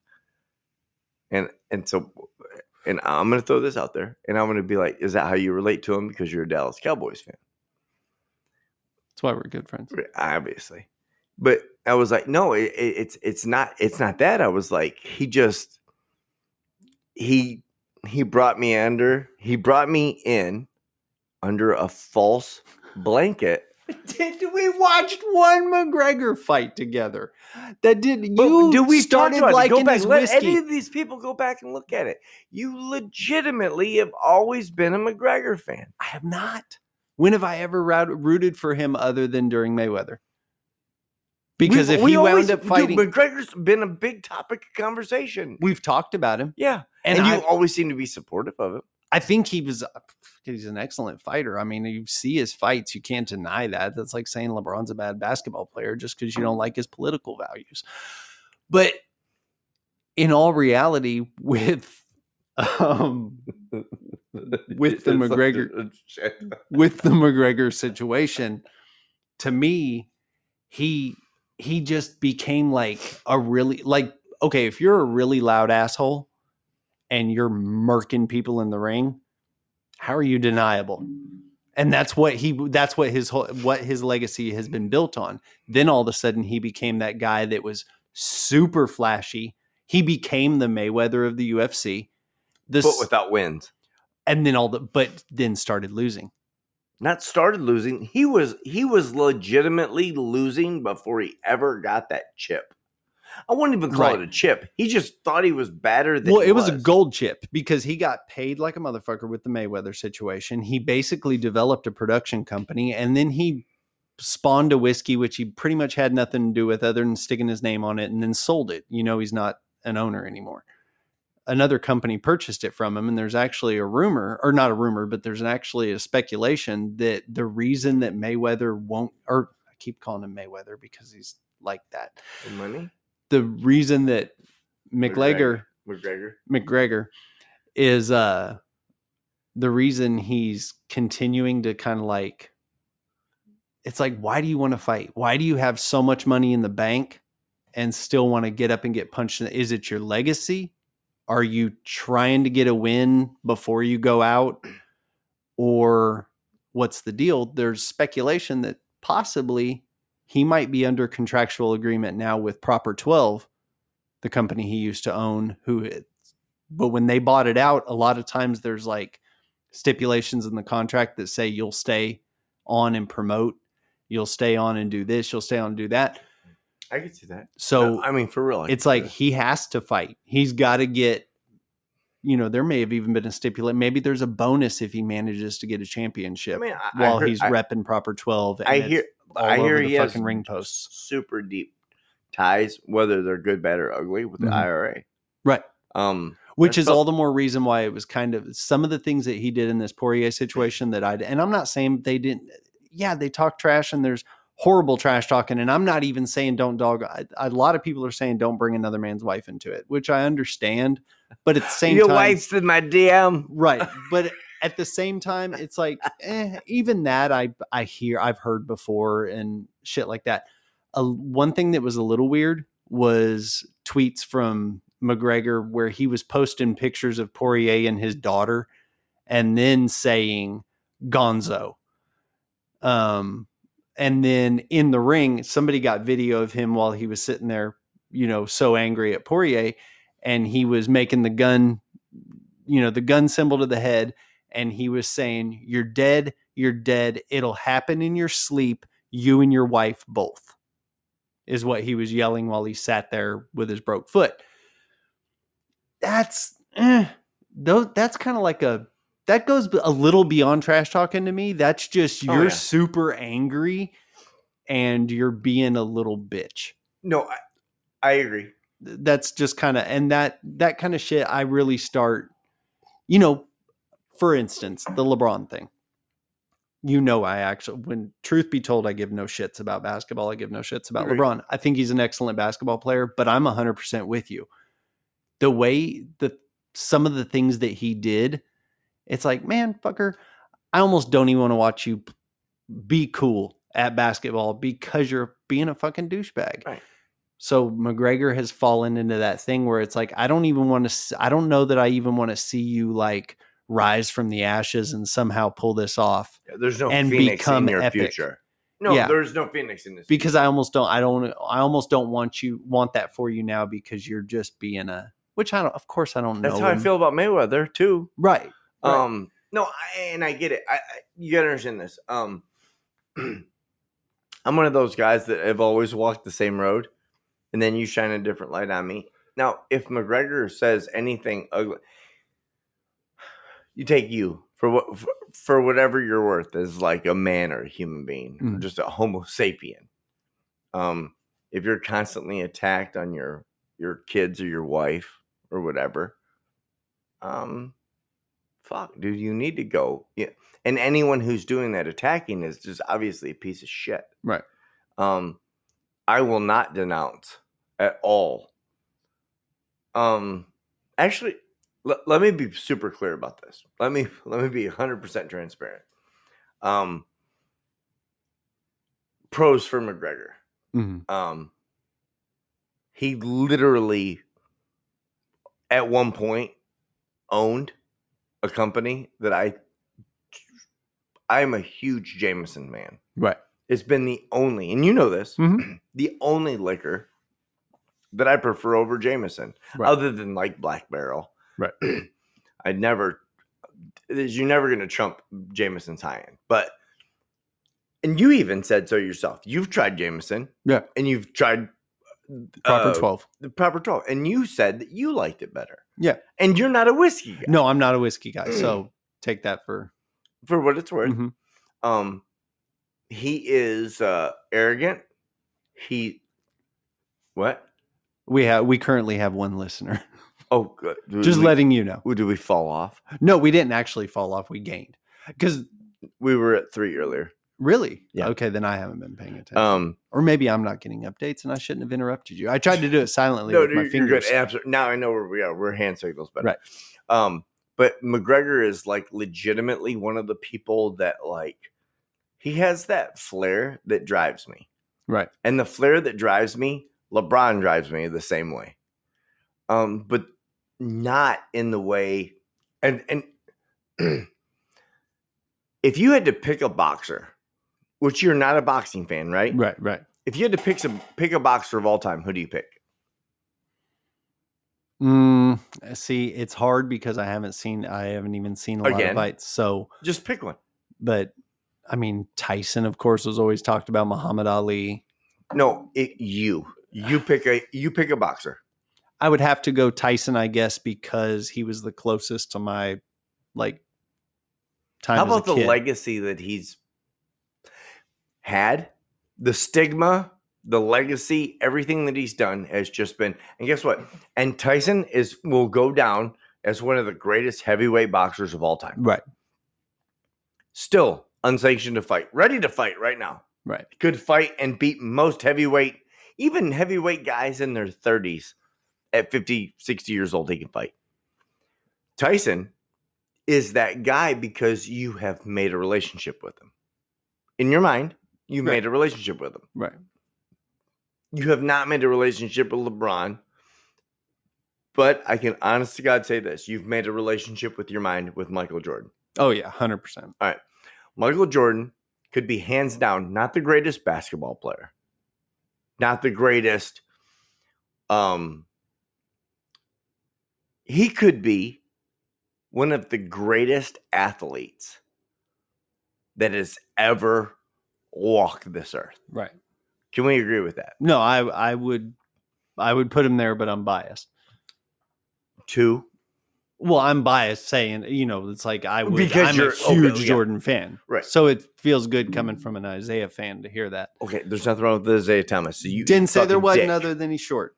And and so and I'm gonna throw this out there and I'm gonna be like, Is that how you relate to him? Because you're a Dallas Cowboys fan.
That's why we're good friends.
Obviously. But I was like, no, it, it- it's it's not it's not that. I was like, he just he he brought me under he brought me in under a false blanket
Did we watched one McGregor fight together? That did you
do we
started
it? Go back. Let
whiskey?
any of these people go back and look at it. You legitimately have always been a McGregor fan.
I have not. When have I ever rooted for him other than during Mayweather? Because
We've-
if
we
he
always-
wound up
dude,
fighting,
McGregor's been a big topic of conversation.
we've talked about him,
Yeah,
and,
and, you always seem to be supportive of it.
I think he was. He's an excellent fighter. I mean, you see his fights, you can't deny that. That's like saying LeBron's a bad basketball player just because you don't like his political values. But in all reality, with um, With the McGregor- with the McGregor situation, to me, he he just became like a really like okay, if you're a really loud asshole and you're murking people in the ring, how are you deniable? And that's what he that's what his whole what his legacy has been built on. Then all of a sudden he became that guy that was super flashy. He became the Mayweather of the UFC. This
but without wins.
and then all the but then started losing.
Not started losing. He was he was legitimately losing before he ever got that chip. I wouldn't even call
Right.
it a chip. He just thought he was better than
Well,
he
it was. a gold chip because he got paid like a motherfucker with the Mayweather situation. He basically developed a production company and then he spawned a whiskey which he pretty much had nothing to do with other than sticking his name on it and then sold it. You know, he's not an owner anymore. Another company purchased it from him, and there's actually a rumor, or not a rumor, but there's actually a speculation that the reason that Mayweather won't, or I keep calling him Mayweather because he's like that.
The money.
The reason that McGregor
McGregor.
McGregor is uh the reason he's continuing to kind of like it's like why do you want to fight? Why do you have so much money in the bank and still want to get up and get punched? Is it your legacy? Are you trying to get a win before you go out or what's the deal? There's speculation that possibly he might be under contractual agreement now with Proper 12, the company he used to own who it, but when they bought it out, a lot of times there's like stipulations in the contract that say you'll stay on and promote, you'll stay on and do this, you'll stay on and do that.
I could see that.
So
I mean, for real, I
it's like
that.
he has to fight. He's got to get. You know, there may have even been a stipulate. Maybe there's a bonus if he manages to get a championship
I mean, I,
while
I heard,
he's repping proper twelve. And
I hear. I hear he
the
has
fucking ring posts.
super deep ties, whether they're good, bad, or ugly, with the
Mhm.
IRA.
Right.
Um,
which is
felt-
all the more reason why it was kind of some of the things that he did in this Poirier situation that I and I'm not saying they didn't yeah they talk trash and there's horrible trash talking. And I'm not even saying don't dog. I, a lot of people are saying don't bring another man's wife into it, which I understand. But at the same
Your
time,
wife's in my DM.
right? But at the same time, it's like eh, even that I I hear I've heard before and shit like that. Uh, one thing that was a little weird was tweets from McGregor where he was posting pictures of Poirier and his daughter, and then saying Gonzo. Um, and then in the ring, somebody got video of him while he was sitting there, you know, so angry at Poirier, and he was making the gun, you know, the gun symbol to the head, and he was saying, "You're dead. You're dead. It'll happen in your sleep. You and your wife both." Is what he was yelling while he sat there with his broke foot. That's eh, those. That's kind of like a that goes a little beyond trash talking to me. That's just
Oh,
you're
yeah.
super angry and you're being a little bitch.
No, I, I agree.
That's just kind of and that that kind of shit I really start you know, for instance, the LeBron thing. You know I actually when truth be told I give no shits about basketball. I give no shits about
Agreed.
LeBron. I think he's an excellent basketball player, but I'm 100% with you. The way the some of the things that he did, it's like, man, fucker, I almost don't even want to watch you be cool at basketball because you're being a fucking douchebag.
Right.
So McGregor has fallen into that thing where it's like, I don't even want to, I don't know that I even want to see you like rise from the ashes and somehow pull this off
Yeah, There's no
And
Phoenix
become
in your
epic.
future. No,
Yeah.
there's no Phoenix in this.
because I almost don't, I don't, I almost don't want you, want that for you now because you're just being a, which I don't, of course I don't know.
That's how I feel about Mayweather too.
Right. Right.
Um, no, I, and I get it. I, I you gotta understand this. Um, I'm one of those guys that have always walked the same road, and then you shine a different light on me. Now, if McGregor says anything ugly, you take you for what for, for whatever you're worth as like a man or a human being, or
Mhm.
just a Homo sapien. Um, if you're constantly attacked on your your kids or your wife or whatever, um, fuck, dude, you need to go. Yeah. And anyone who's doing that attacking is just obviously a piece of shit.
Right.
Um, I will not denounce at all. Um, actually, let, let me be super clear about this. Let me let me be 100% transparent. Um, pros for McGregor
Mhm.
um he literally at one point owned a company that I I'm a huge Jameson man.
Right.
It's been the only, and you know this,
Mhm.
the only liquor that I prefer over Jameson,
Right.
other than like Black Barrel.
Right.
I'd never, you're never going to trump Jameson's high end. But, and you even said so yourself. You've tried Jameson.
Yeah.
And you've tried
Proper
uh,
12.
the proper 12 and you said that you liked it better
Yeah.
and you're not a whiskey guy
No, I'm not a whiskey guy. So take that for,
for what it's worth
Mhm.
um he is uh arrogant he what
we have, we currently have one listener.
oh good Did
Just
we,
letting you know.
did we fall off
No, we didn't actually fall off. We gained. Because
we were at three earlier
really?
Yeah.
Okay, then I haven't been paying attention.
um
or maybe I'm not getting updates and I shouldn't have interrupted you. I tried to do it silently
no
with my
you're, you're good
fingers.
absolutely now i know where we are we're hand signals better
Right.
um but mcgregor is like legitimately one of the people that like he has that flair that drives me
Right.
And the flair that drives me, LeBron drives me the same way. Um, but not in the way and and if you had to pick a boxer, which you're not a boxing fan, right?
Right, right.
If you had to pick some pick a boxer of all time, who do you pick?
Mm, see, it's hard because I haven't seen, I haven't even seen a lot of fights. So,
Just pick one.
but I mean, Tyson, of course, was always talked about. Muhammad Ali.
No, it, you. You pick a you pick a boxer.
I would have to go Tyson, I guess, because he was the closest to my like time.
How
as a
about the legacy that he's had? The stigma, the legacy, everything that he's done has just been. And guess what? And Tyson is will go down as one of the greatest heavyweight boxers of all time.
Right.
Still unsanctioned to fight, ready to fight right now.
Right.
Could fight and beat most heavyweight, even heavyweight guys in their 30s. At 50, 60 years old, he can fight. Tyson is that guy because you have made a relationship with him. In your mind, you've
Right.
made a relationship with him.
Right.
You have not made a relationship with LeBron. But I can honest to God say this you've made a relationship with your mind with Michael Jordan.
Oh yeah, hundred percent. All right.
Michael Jordan could be hands down not the greatest basketball player, not the greatest. Um, he could be one of the greatest athletes that has ever walked this earth.
Right.
Can we agree with that?
No, I I would I would put him there, but I'm biased.
Two,
Well, I'm biased saying, you know, it's like I would
Because
I'm
you're-
a
okay,
huge
yeah.
Jordan fan.
Right.
So it feels good coming from an Isiah fan to hear that.
okay. There's nothing wrong with Isiah Thomas. So you
Didn't say there wasn't
dick.
other than he's short.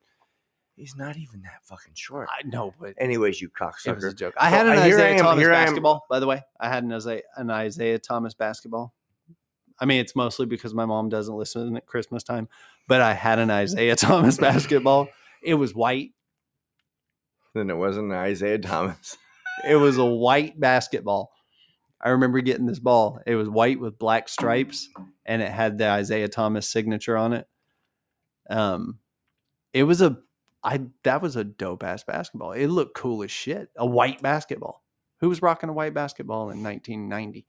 He's not even that fucking short.
I know, but
Anyways, you cocksucker.
it was a joke. I had an
I
Isiah
am-
Thomas
here I am-
basketball, by the way. I had an Isiah, an Isiah Thomas basketball. I mean, it's mostly because my mom doesn't listen at Christmas time, but I had an Isiah Thomas basketball. It was white.
Then it wasn't Isiah Thomas.
It was a white basketball. I remember getting this ball. It was white with black stripes, and it had the Isiah Thomas signature on it. Um, it was a, I that was a dope ass basketball. It looked cool as shit. A white basketball. Who was rocking a white basketball in 1990?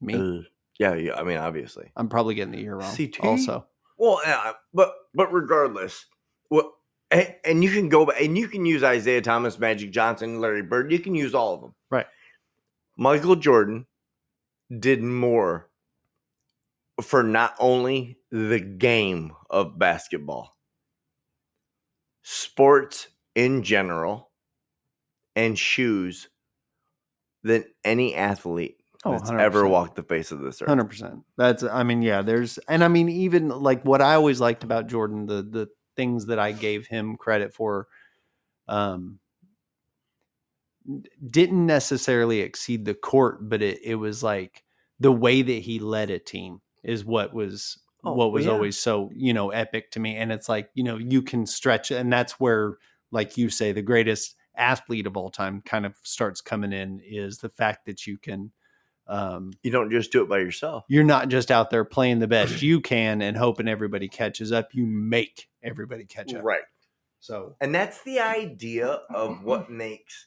Me.
Uh, yeah, yeah. I mean, obviously.
I'm probably getting the year wrong.
CT?
Also,
Well, yeah, but but regardless, what and, and you can go back and you can use Isiah Thomas, Magic Johnson, Larry Bird. You can use all of them.
Right.
Michael Jordan did more for not only the game of basketball, sports in general, and shoes than any athlete
Oh,
that's ever
100%.
walked the face of this earth.
Hundred percent. That's. I mean, yeah. There's, and I mean, even like what I always liked about Jordan, the the things that I gave him credit for, um, didn't necessarily exceed the court, but it it was like the way that he led a team is what was
Oh,
what was
yeah.
always so you know epic to me. And it's like you know you can stretch, and that's where, like you say, the greatest athlete of all time kind of starts coming in is the fact that you can. Um,
You don't just do it by yourself.
you're not just out there playing the best you can and hoping everybody catches up. You make everybody catch up.
Right.
So
And that's the idea of what makes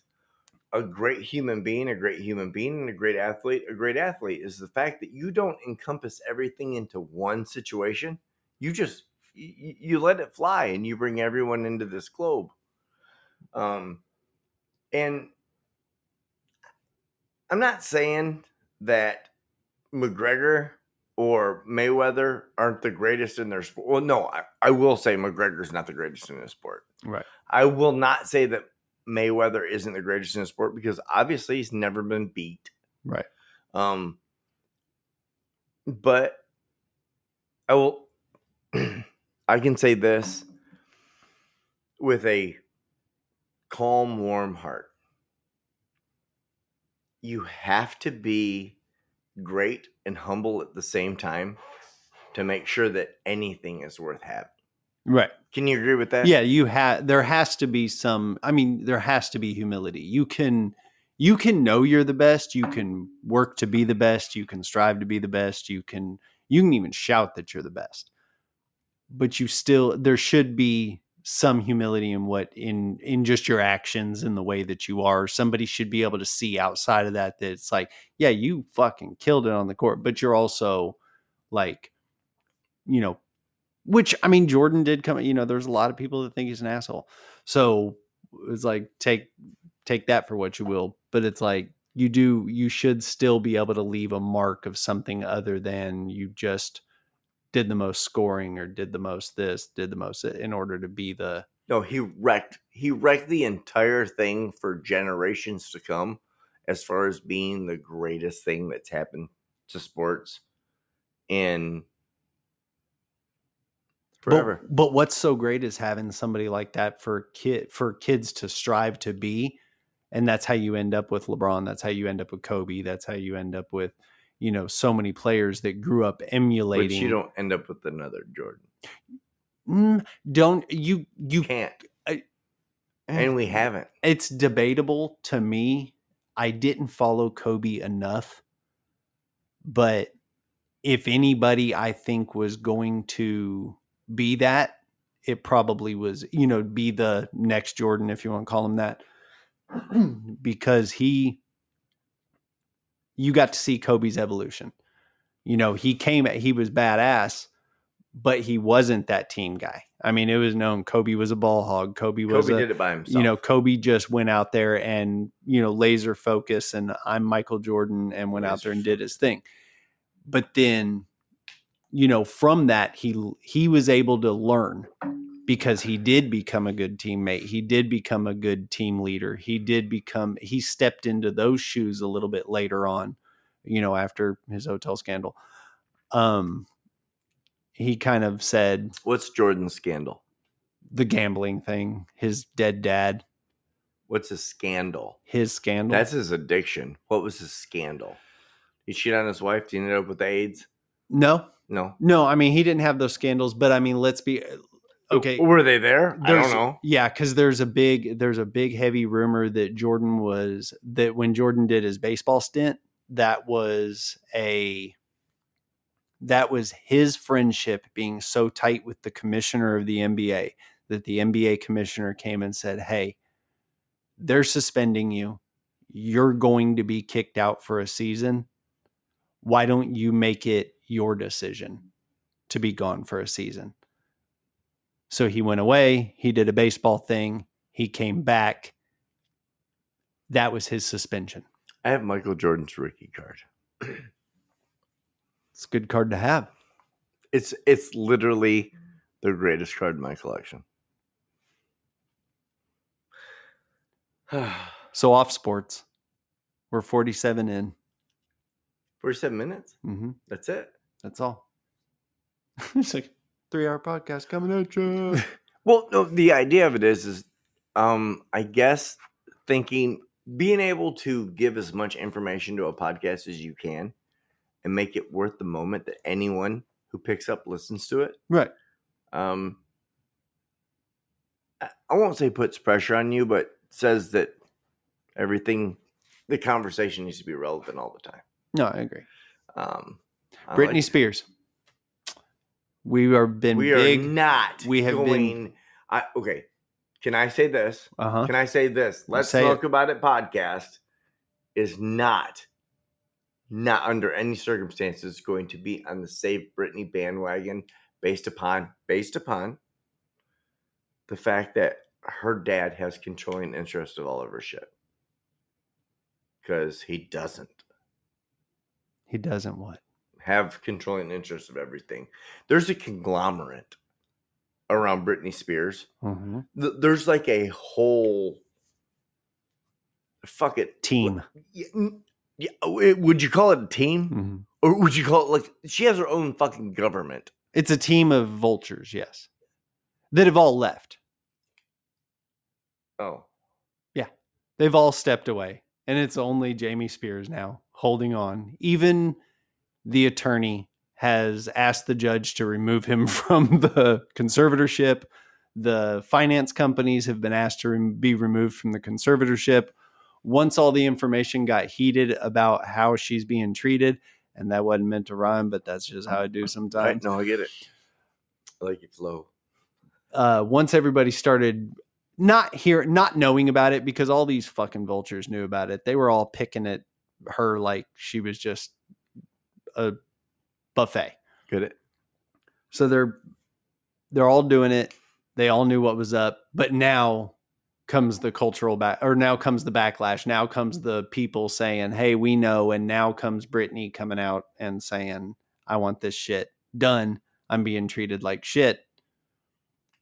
a great human being a great human being and a great athlete a great athlete is the fact that you don't encompass everything into one situation. You just you, you let it fly and you bring everyone into this globe. Um and I'm not saying that McGregor or Mayweather aren't the greatest in their sport. Well, no, I, I will say McGregor's not the greatest in his sport.
right.
I will not say that Mayweather isn't the greatest in the sport because obviously he's never been beat.
Right.
Um, but I will. I can say this with a calm, warm heart. You have to be great and humble at the same time to make sure that anything is worth having.
Right.
Can you agree with that?
Yeah, you have there has to be some I mean there has to be humility. You can you can know you're the best, you can work to be the best, you can strive to be the best, you can you can even shout that you're the best. But you still there should be some humility in what in in just your actions and the way that you are. Somebody should be able to see outside of that that it's like, yeah, you fucking killed it on the court, but you're also like you know which I mean, Jordan did come. You know, there's a lot of people that think he's an asshole. So it's like take take that for what you will. But it's like you do. You should still be able to leave a mark of something other than you just did the most scoring or did the most this, did the most in order to be the
No, he wrecked he wrecked the entire thing for generations to come as far as being the greatest thing that's happened to sports in forever.
But, but what's so great is having somebody like that for kid for kids to strive to be, and that's how you end up with LeBron. That's how you end up with Kobe. That's how you end up with, you know so many players that grew up emulating.
But you don't end up with another Jordan.
Mm, don't you you
Can't.
I-
and we haven't.
it's debatable to me. I didn't follow Kobe enough, but if anybody I think was going to be that, it probably was, you know, be the next Jordan, if you want to call him that, because he, you got to see Kobe's evolution. You know, he came, at, he was badass, but he wasn't that team guy. I mean, it was known Kobe was a ball hog. Kobe was
Kobe
a,
did it by himself.
you know, Kobe just went out there and, you know, laser focus and I'm Michael Jordan and went out there and did his thing. But then, you know, from that he he was able to learn because he did become a good teammate. He did become a good team leader. He did become he stepped into those shoes a little bit later on, you know, after his hotel scandal. Um he kind of said
What's Jordan's scandal?
the gambling thing, his dead dad,
What's a scandal?
his scandal.
That's his addiction. What was his scandal? He cheated on his wife. Did he ended up with AIDS.
no,
No.
no. I mean, he didn't have those scandals, but I mean, let's be okay.
Were they there? I don't know.
Yeah, because there's a big there's a big heavy rumor that Jordan was that when Jordan did his baseball stint, that was a that was his friendship being so tight with the commissioner of the NBA that the NBA commissioner came and said, "Hey, they're suspending you. You're going to be kicked out for a season. Why don't you make it your decision to be gone for a season?" So he went away, he did a baseball thing, he came back. That was his suspension.
I have Michael Jordan's rookie card.
It's a good card to have.
It's it's literally the greatest card in my collection.
So off sports. We're 47 in.
Forty-seven minutes.
hmm
That's it.
That's all. it's like three hour podcast coming at you.
Well, no, the idea of it is, is um, I guess thinking being able to give as much information to a podcast as you can and make it worth the moment that anyone who picks up listens to it.
right.
Um, I won't say puts pressure on you, but says that everything, the conversation needs to be relevant all the time.
No, I agree.
Um, I
Britney
like-
Spears. We are been
we
big.
are not.
we have been-
I, okay, can I say this?
uh huh.
Can I say this? Let's
say
talk
it.
about it. Podcast is not, not under any circumstances going to be on the Save Britney bandwagon based upon based upon the fact that her dad has controlling interest of all of her shit. Because he doesn't
He doesn't what?
Have controlling interest of everything. There's a conglomerate around Britney Spears.
hmm
There's like a whole fuck it
Team.
Yeah, oh, it- would you call it a team,
hmm
or would you call it like she has her own fucking government?
It's a team of vultures, yes, that have all left.
Oh, yeah,
They've all stepped away, and it's only Jamie Spears now holding on. Even the attorney has asked the judge to remove him from the conservatorship. The finance companies have been asked to rem- be removed from the conservatorship. Once all the information got heated about how she's being treated, and that wasn't meant to rhyme, but that's just how I do
I,
sometimes.
no, I get it. I like it flow.
uh, once everybody started not hear not knowing about it because all these fucking vultures knew about it. They were all picking at her like she was just a buffet.
It?
So they're they're all doing it. They all knew what was up, but now comes the cultural back or now comes the backlash. Now comes the people saying, "Hey, we know." And now comes Britney coming out and saying, "I want this shit done. I'm being treated like shit."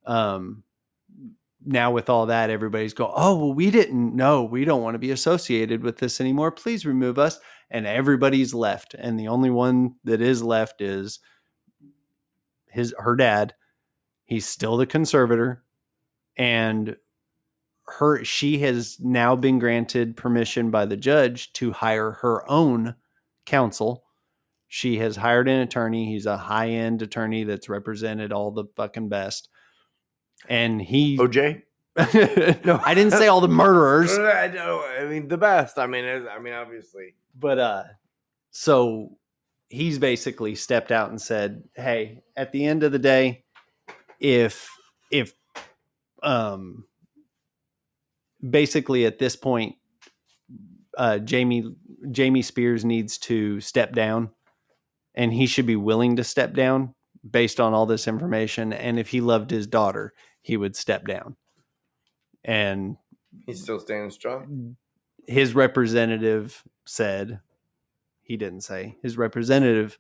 Um now with all that everybody's go, "Oh, well we didn't know. We don't want to be associated with this anymore. Please remove us." And everybody's left and the only one that is left is his her dad he's still the conservator and her she has now been granted permission by the judge to hire her own counsel She has hired an attorney. He's a high end attorney that's represented all the fucking best. And he,
OJ.
no, I didn't say all the murderers,
I know. I mean, the best. I mean, I mean, obviously.
but uh, so he's basically stepped out and said, "Hey, at the end of the day, if if um, basically at this point, uh, Jamie Jamie Spears needs to step down, and he should be willing to step down based on all this information. And if he loved his daughter, he would step down. And
He's still standing strong.
his representative said he didn't say his representative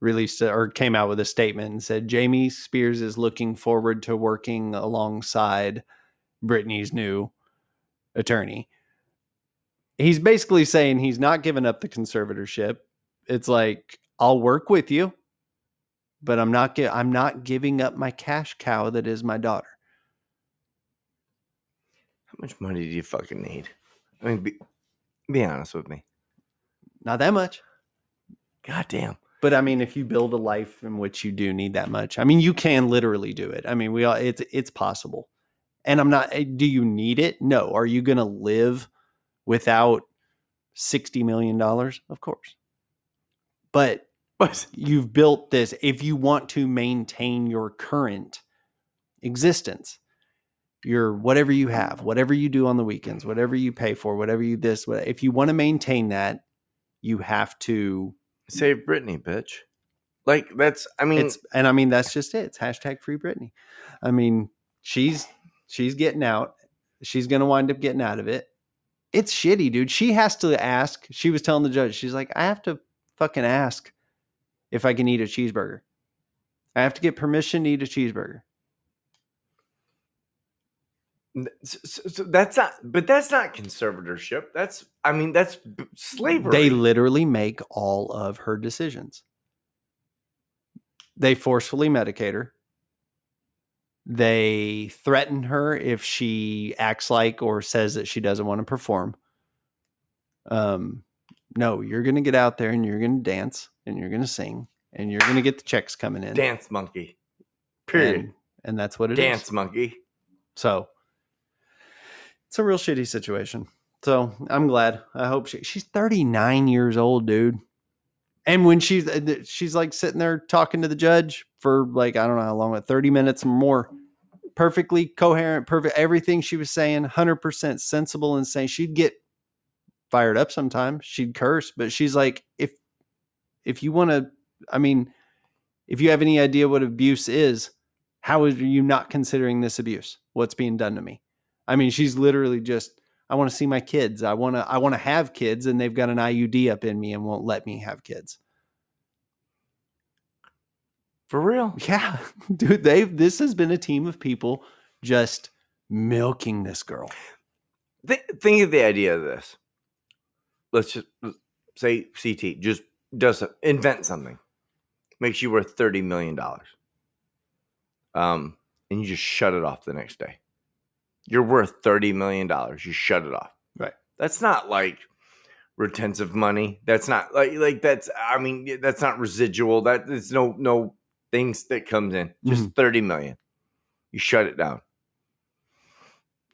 released a, or came out with a statement and said Jamie Spears is looking forward to working alongside Britney's new attorney. He's basically saying he's not giving up the conservatorship. It's like I'll work with you, but I'm not gi- I'm not giving up my cash cow that is my daughter.
Much money do you fucking need? I mean, be, be honest with me.
Not that much.
God damn.
But I mean, if you build a life in which you do need that much, I mean, you can literally do it. I mean, we all it's it's possible. And I'm not. eh, Do you need it? No. Are you going to live without sixty million dollars? Of course. But
But
you've built this. If you want to maintain your current existence, your whatever you have, whatever you do on the weekends, whatever you pay for, whatever you this, what- if you want to maintain that, you have to
save Britney, bitch. Like that's. I mean,
it's and I mean that's just it. It's hashtag free Britney. I mean, she's she's getting out. She's gonna wind up getting out of it. It's shitty, dude. She has to ask. She was telling the judge, she's like, I have to fucking ask if I can eat a cheeseburger. I have to get permission to eat a cheeseburger.
So, so- that's not, but that's not conservatorship. That's, I mean, that's slavery.
They literally make all of her decisions. They forcefully medicate her. They threaten her if she acts like or says that she doesn't want to perform. Um, no, you're going to get out there and you're going to dance and you're going to sing and you're going to get the checks coming in.
dance monkey. Period.
And, and that's what it is.
dance monkey.
So it's a real shitty situation. So I'm glad. I hope she, she's 39 years old, dude. And when she's uh, she's like sitting there talking to the judge for like I don't know how long, like 30 minutes or more, perfectly coherent, perfect everything she was saying, 100% sensible and saying she'd get fired up sometimes. She'd curse, but she's like if if you want to I mean, if you have any idea what abuse is, how are you not considering this abuse? What's being done to me? I mean, she's literally just I want to see my kids. I want to I want to have kids and they've got an IUD up in me and won't let me have kids.
For real.
Yeah. Dude, they've this has been a team of people just milking this girl.
Th- think of the idea of this. Let's just say CT just does a- invent something, makes you worth thirty million dollars, um, and you just shut it off the next day. You're worth thirty million dollars. You shut it off.
Right.
That's not like retentive money. That's not like like that's. I mean, that's not residual. That there's no no things that comes in. Just mm-hmm. thirty million. You shut it down.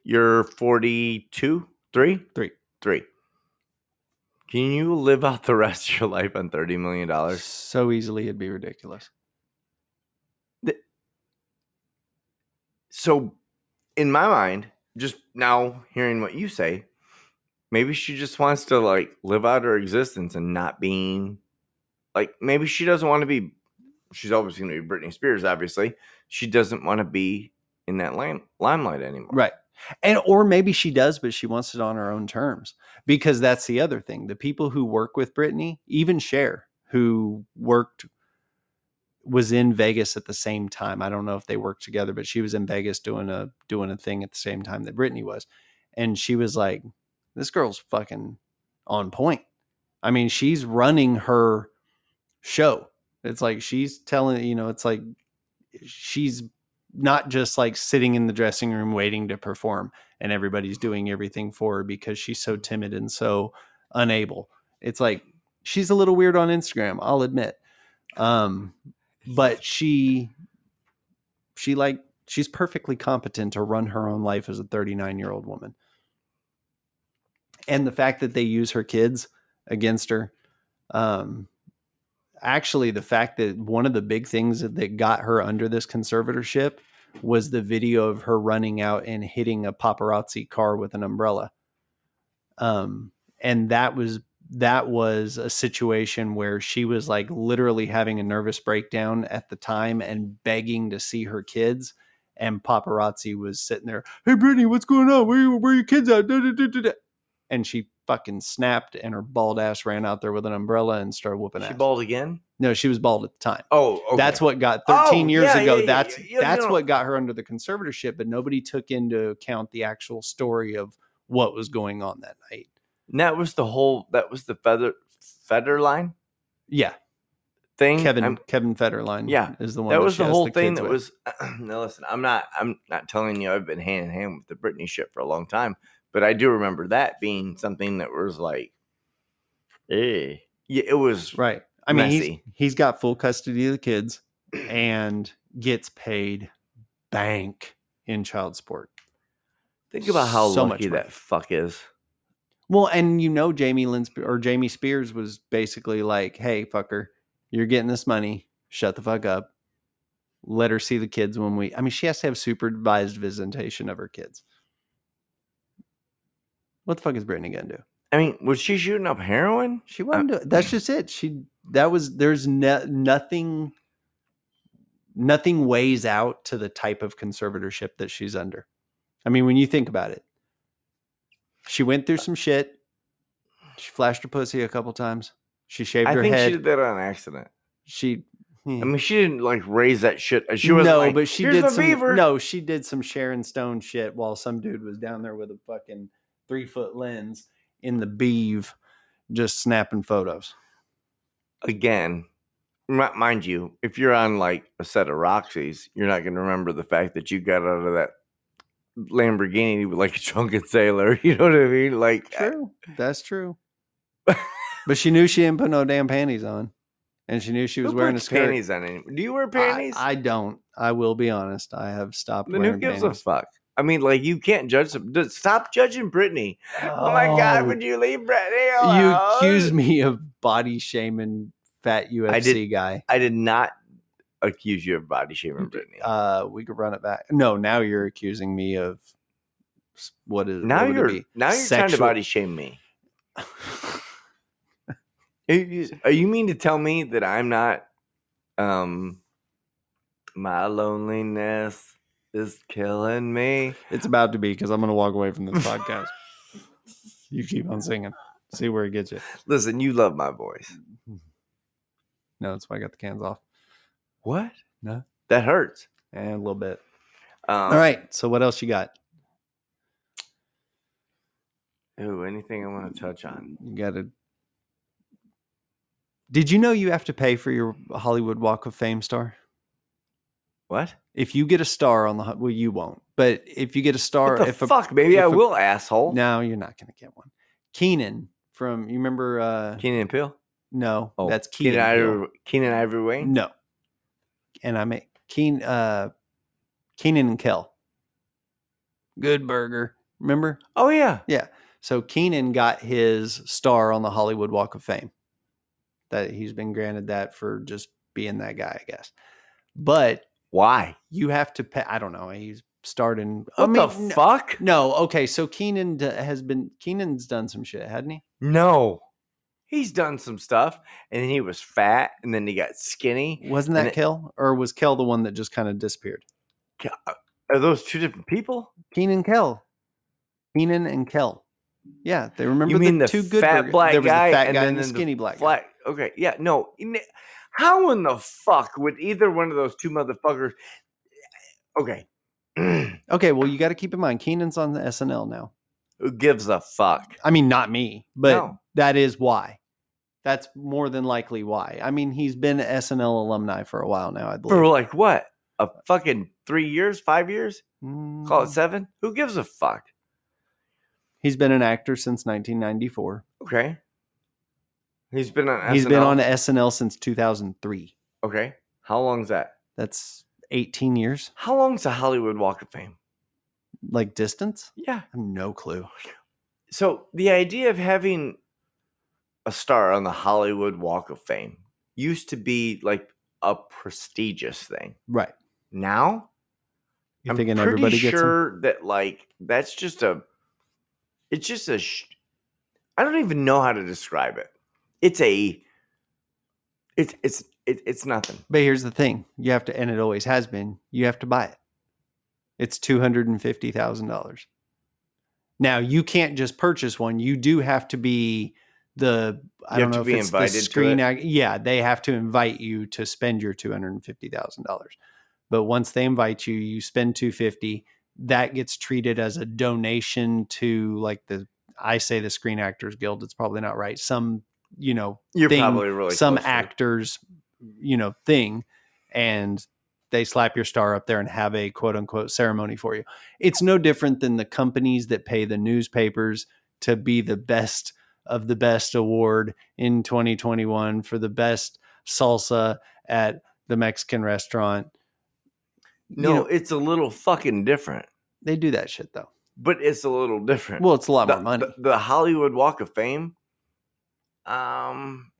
You're 42, three,
Three.
three. Can you live out the rest of your life on $30 million?
So easily it'd be ridiculous.
So, in my mind, just now hearing what you say, maybe she just wants to like live out her existence and not being like, maybe she doesn't want to be, she's always going to be Britney Spears, obviously. She doesn't want to be in that lime, limelight anymore.
Right. And or maybe she does, but she wants it on her own terms. Because that's the other thing. The people who work with Britney, even Cher, who worked was in Vegas at the same time. I don't know if they worked together, but she was in Vegas doing a doing a thing at the same time that Britney was. And she was like, This girl's fucking on point. I mean, she's running her show. It's like she's telling, you know, it's like she's not just like sitting in the dressing room waiting to perform and everybody's doing everything for her because she's so timid and so unable. It's like she's a little weird on Instagram, I'll admit. Um, but she she like she's perfectly competent to run her own life as a 39 year old woman. And the fact that they use her kids against her, um, actually, the fact that one of the big things that, that got her under this conservatorship was the video of her running out and hitting a paparazzi car with an umbrella. Um, and that was that was a situation where she was like literally having a nervous breakdown at the time and begging to see her kids. And paparazzi was sitting there, Hey, Britney, what's going on? Where, where are your kids at? Da, da, da, da, da." And she fucking snapped and her bald ass ran out there with an umbrella and started whooping
She
ass.
bald again?
No, she was bald at the time.
Oh, okay.
That's what got 13
Oh,
years
yeah,
ago.
yeah,
that's
yeah, yeah,
that's
no.
what got her under the conservatorship, but nobody took into account the actual story of what was going on that night.
And that was the whole. That was the feather Federline
Yeah,
thing.
Kevin
I'm-
Kevin Federline.
Yeah,
is the one
that was
she
the whole
the
thing. That
with.
was. now listen, I'm not. I'm not telling you I've been hand in hand with the Britney shit for a long time, but I do remember that being something that was like, eh. Yeah, it was
right. I mean, he's, he's got full custody of the kids and gets paid bank in child support.
Think about how
so
lucky that fuck is.
Well, and you know, Jamie Lynn or Jamie Spears was basically like, "Hey, fucker, you're getting this money. Shut the fuck up. Let her see the kids when we." I mean, she has to have supervised visitation of her kids. What the fuck is Britney gonna do?
I mean, was she shooting up heroin?
She uh, wasn't. do that's just it. She that was. There's no, nothing. Nothing weighs out to the type of conservatorship that she's under. I mean, when you think about it, she went through uh some shit. She flashed her pussy a couple times. She shaved her.
I
her
think
head.
she did that on accident.
She, hmm.
I mean, she didn't like raise that shit. She was
no,
like,
but she did some.
beaver."
No, she did some Sharon Stone shit while some dude was down there with a fucking three foot lens in the beeve, just snapping photos.
again, mind you, if you're on like a set of Roxy's, you're not going to remember the fact that you got out of that Lamborghini with like a drunken sailor. You know what I mean? Like, I-
True, that's true. but she knew she didn't put no damn panties on, and she knew she was wearing a skirt.
panties on any? Do you wear panties?
I, don't. I will be honest. I have stopped
then who gives
panties.
a fuck? I mean, like, you can't judge some. Stop judging Britney. Oh, my God,
Oh,
would you leave Britney
you
alone?
accused me of body shaming fat UFC
did-
guy.
I did not accuse you of body shaming Britney.
Uh, we could run it back. No, now you're accusing me of what is
now
what
you're now you're trying to body shame me. Are you, are you mean to tell me that I'm not um my loneliness is killing me?
It's about to be because I'm going to walk away from this podcast. you keep on singing. See where it gets you.
Listen, you love my voice.
No, that's why I got the cans off
What?
No.
That hurts.
and a little bit.
Um,
All right. So what else you got?
Ooh, anything I want to touch on?
You got to. Did you know you have to pay for your Hollywood Walk of Fame star?
What?
If you get a star on the well, you won't. But if you get a star,
What the
if
fuck,
maybe
I
a-
will, asshole.
no, you're not going to get one. Keenan from you remember? uh
Keenan and Peele.
No,
Oh,
that's
Keenan
Keenan. Peele.
Ivory, Keenan Ivory Wayne.
No, and I make Keen uh Kenan and Kel. Good burger. Remember?
Oh yeah. Yeah.
So Kenan got his star on the Hollywood Walk of Fame. That he's been granted that for just being that guy, I guess. But
Why?
you have to pay. I don't know. He's starting.
What
I
the
mean, no-
fuck?
No, okay. So Kenan has been Kenan's done some shit, hadn't he?
No. He's done some stuff, and then he was fat, and then he got skinny.
Wasn't that Kel, or was Kel the one that just kind of disappeared?
Uh, are those two different people?
Kenan Kel, Kenan and Kel. Yeah, they remember
you mean
the,
the,
two good
fat black
there was
guy
the fat
and
guy
then
and the
the
skinny black guy.
Flat. Okay, yeah, no. How in the fuck would either one of those two motherfuckers? Okay,
Okay, well you got to keep in mind Kenan's on the SNL now.
who gives a fuck?
I mean, not me, but
No.
that is why. That's more than likely why. I mean, he's been SNL alumni for a while now. I believe.
For like what? A fucking three years, five years? Call it
Mm,
seven? Who gives a fuck?
He's been an actor since 1994.
Okay. He's been on.
He's been on SNL since 2003.
Okay. How long's that?
That's 18 years.
How long's the Hollywood Walk of Fame?
Like distance?
Yeah.
I have no clue.
So the idea of having a star on the Hollywood Walk of Fame used to be like a prestigious thing.
Right.
Now,
You
I'm
thinking
pretty
everybody gets
sure that like that's just a. It's just a. Sh- I don't even know how to describe it. It's a. It's it's it, it's nothing.
But here's the thing: you have to, and it always has been. You have to buy it. It's two hundred and fifty thousand dollars. Now you can't just purchase one. You do have to be the. I
You
don't know if
be
it's
invited
the screen.
it?
Yeah, they have to invite you to spend your two hundred and fifty thousand dollars. But once they invite you, you spend two fifty. That gets treated as a donation to like the. I say the Screen Actors Guild. It's probably not right. Some you know
You're
thing,
probably really
some actors you know thing and they slap your star up there and have a quote unquote ceremony for you it's no different than the companies that pay the newspapers to be the best of the best award in 2021 for the best salsa at the mexican restaurant You
No,
know,
it's a little fucking different,
they do that shit though
but it's a little different.
well it's a lot
the,
more money
the- the Hollywood Walk of Fame. Um.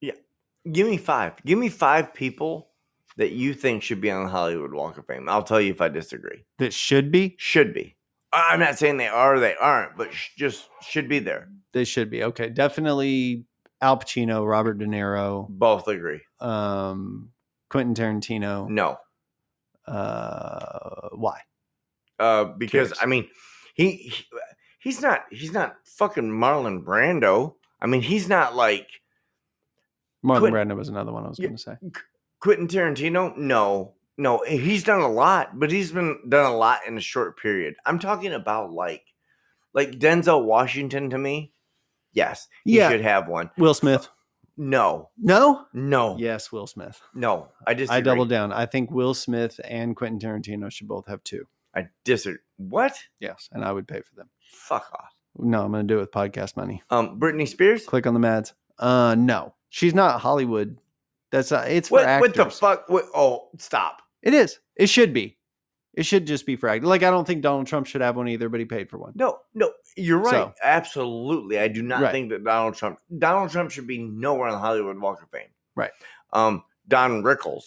Yeah, give me five. Give me five people that you think should be on the Hollywood Walk of Fame. I'll tell you if I disagree.
that should be
Should be. I'm not saying they are or they aren't, but sh- just should be there.
they should be okay definitely al pacino robert de niro
Both agree.
um quentin tarantino
No,
uh why
uh, because
Curious.
I mean, he, he he's not he's not fucking Marlon Brando. I mean, he's not like
marlon
Quentin-
brando was another one i was
Yeah.
going to say
Quentin Tarantino? No, no, he's done a lot, but he's been done a lot in a short period. I'm talking about like, like Denzel Washington to me. Yes, he
Yeah.
should have one.
will smith
No,
no
no,
yes will smith
no. I disagree.
i double down i think will smith and quentin tarantino should both have two
I disagree. What?
yes and i would pay for them
Fuck off.
no i'm going to do it with podcast money
Um, Britney Spears.
click on the mads uh no she's not hollywood that's uh, it's for
What?
actors
What the fuck? What, oh, stop.
It is it should be it should just be actors like i don't think donald trump should have one either but he paid for one
No, no, you're right.
So-
Absolutely. I do not
Right.
think that Donald Trump Donald Trump should be nowhere on the Hollywood Walk of Fame.
Right.
Um, Don Rickles.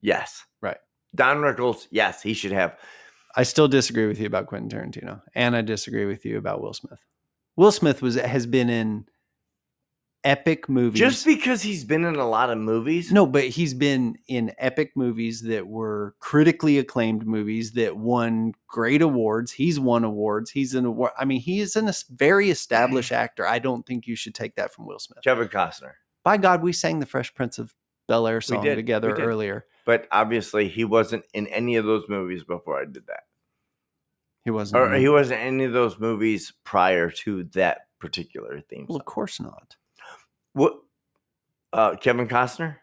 Yes.
Right.
Don Rickles, yes, he should have.
I still disagree with you about Quentin Tarantino, and I disagree with you about Will Smith. Will Smith was has been in epic movies.
Just because he's been in a lot of movies.
no, but he's been in epic movies that were critically acclaimed movies that won great awards. He's won awards. He's an award. I mean, he is a very established mm. actor. I don't think you should take that from Will Smith.
Kevin Costner.
By God, we sang the Fresh Prince of Bel Air song together earlier.
But obviously he wasn't in any of those movies before I did that.
He wasn't.
Or he wasn't in any of those movies prior to that particular theme
well,
song.
of course not.
What uh Kevin Costner?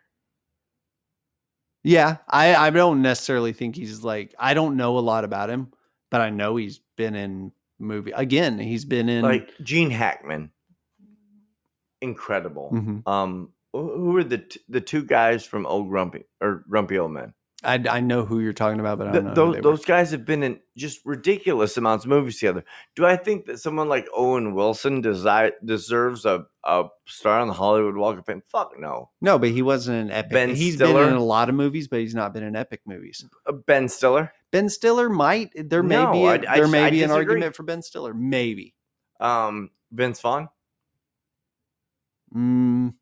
Yeah, I, I don't necessarily think he's like I don't know a lot about him, but I know he's been in movie again. He's been in
like Gene Hackman. Incredible.
Mhm.
Um, who who are the t- the two guys from Old Grumpy or Grumpy Old Men?
I, I know who you're talking about, but I don't know. who
those those guys have been in just ridiculous amounts of movies together. Do I think that someone like Owen Wilson desi- deserves a, a star on the Hollywood Walk of Fame? Fuck no.
No, but he wasn't in epic.
Ben
he's
Stiller?
been in a lot of movies, but he's not been in epic movies.
Uh, ben Stiller,
Ben Stiller might there may
No,
be a,
I- I
there
dis-
may
I
be an
disagree.
argument for Ben Stiller. Maybe.
um, Vince Vaughn.
Mm,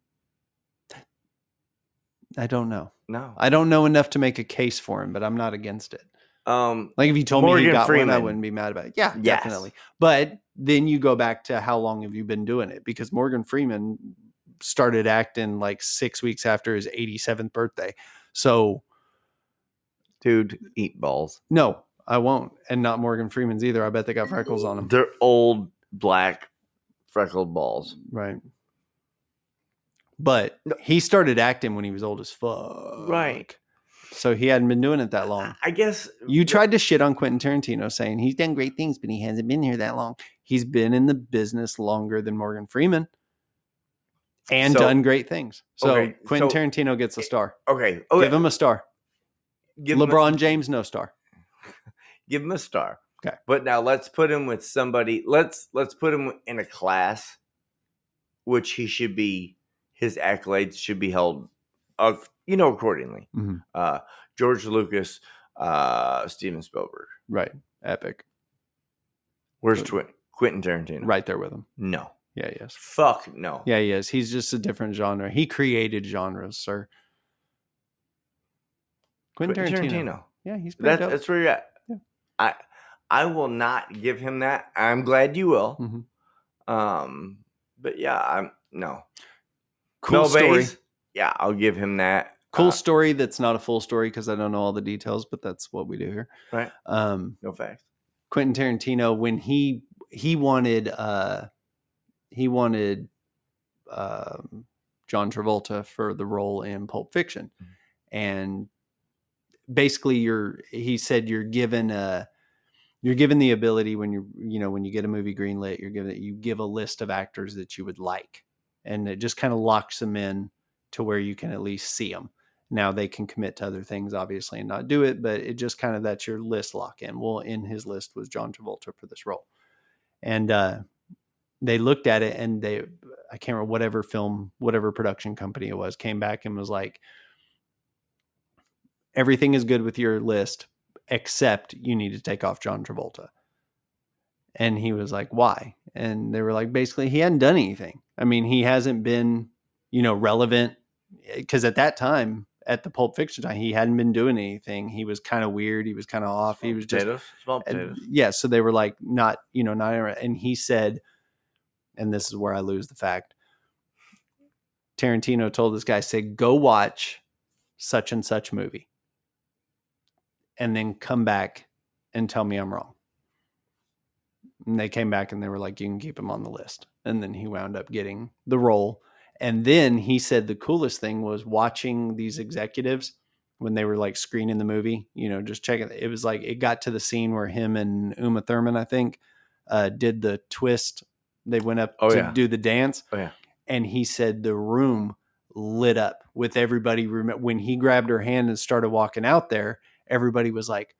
I don't know.
No.
I don't know enough to make a case for him, but I'm not against it.
Um,
Like if you told me you got one, I wouldn't be mad about it. Yeah,
Yes.
definitely. But then you go back to how long have you been doing it? Because Morgan Freeman started acting like six weeks after his 87th birthday. So
dude, eat balls.
no, I won't. And not Morgan Freeman's either. I bet they got freckles on them.
They're old black freckled balls.
Right. But he started acting when he was old as fuck.
Right.
So he hadn't been doing it that long.
I guess
You tried to shit on Quentin Tarantino saying he's done great things, but he hasn't been here that long. He's been in the business longer than Morgan Freeman and
So-
done great things. So
Okay,
Quentin
so-
Tarantino gets a eh, star.
Okay. Okay.
Give him a star.
give him a-
LeBron James, no star.
give him a star.
Okay.
But now let's put him with somebody. Let's let's put him in a class, which he should be. His accolades should be held, of, you know, accordingly.
Mhm.
Uh, George Lucas, uh, Steven Spielberg.
Right. Epic.
Where's. Twi- Quentin Tarantino?
Right there with him.
No.
Yeah, he is.
Fuck no.
Yeah, he is. He's just a different genre. He created genres, sir. Quentin,
Quentin
Tarantino.
Tarantino.
Yeah, he's pretty
That's
dope.
that's where you're at.
Yeah.
I I will not give him that. I'm glad you will.
Mhm.
Um, but yeah, I'm no.
Cool
Mel
story.
Yeah, I'll give him that.
Cool
Uh,
story that's not a full story because I don't know all the details, but that's what we do here.
Right.
Um,
no facts.
Quentin Tarantino, when he he wanted uh he wanted um John Travolta for the role in Pulp Fiction.
Mhm.
And basically you're he said you're given a you're given the ability when you're you know when you get a movie greenlit you're given you give a list of actors that you would like and it just kind of locks them in to where you can at least see them now they can commit to other things obviously and not do it but it just kind of that's your list lock in well in his list was john travolta for this role and uh they looked at it and they i can't remember whatever film whatever production company it was came back and was like everything is good with your list except you need to take off John Travolta. And he was like, why? And they were like, basically, he hadn't done anything. I mean, he hasn't been, you know, relevant eh, because at that time, at the Pulp Fiction time, he hadn't been doing anything. He was kind of weird. He was kind of off. He was just,
potatoes. Small
and-
potatoes.
yeah. So they were like, not, you know, not, and he said, and this is where I lose the fact. Tarantino told this guy, say, go watch such and such movie and then come back and tell me I'm wrong. And they came back and they were like, you can keep him on the list. And then he wound up getting the role. And then he said the coolest thing was watching these executives when they were like screening the movie, you know, just checking. It was like it got to the scene where him and Uma Thurman, I think, uh, did the twist. They went up
Oh,
to
yeah.
do the dance.
Oh, yeah.
And he said the room lit up with everybody. When he grabbed her hand and started walking out there, everybody was like,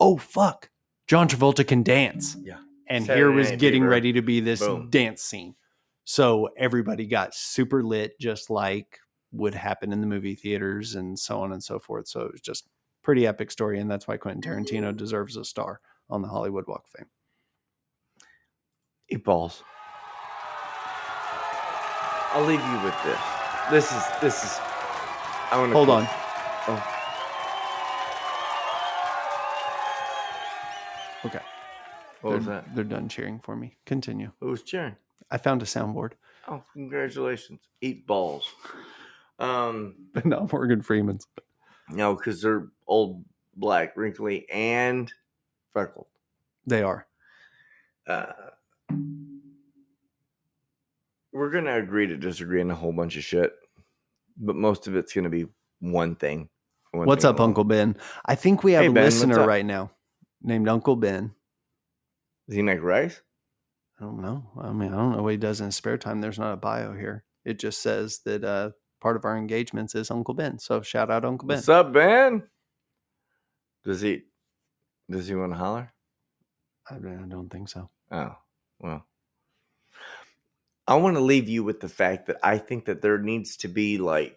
"Oh fuck, John Travolta can dance!"
Yeah.
And
Saturday
here was
Night
getting
Fever.
ready to be this
Boom.
dance scene. So everybody got super lit, just like would happen in the movie theaters and so on and so forth. So it was just pretty epic story, and that's why Quentin mm-hmm. Tarantino deserves a star on the Hollywood Walk of Fame.
Eat balls. I'll leave you with this. This is this is. I want to
Hold on.
Oh. What was
they're,
that?
They're done cheering for me. Continue.
Who was cheering?
I found a soundboard,
Oh, congratulations! Eat balls. Um,
but not Morgan Freeman's.
no, because they're old, black, wrinkly, and freckled.
They are.
Uh, we're gonna agree to disagree on a whole bunch of shit, but most of it's gonna be one thing. one
What's
thing
up,
alone.
Uncle Ben? I think we have
Hey,
a
Ben,
listener right now named Uncle Ben.
Does he make rice?
I don't know. I mean, I don't know what he does in his spare time. There's not a bio here. It just says that uh, part of our engagements is Uncle Ben. So shout out Uncle Ben.
What's up, Ben? Does he? Does he want to holler?
I, I don't think so.
Oh, well. I want to leave you with the fact that I think that there needs to be like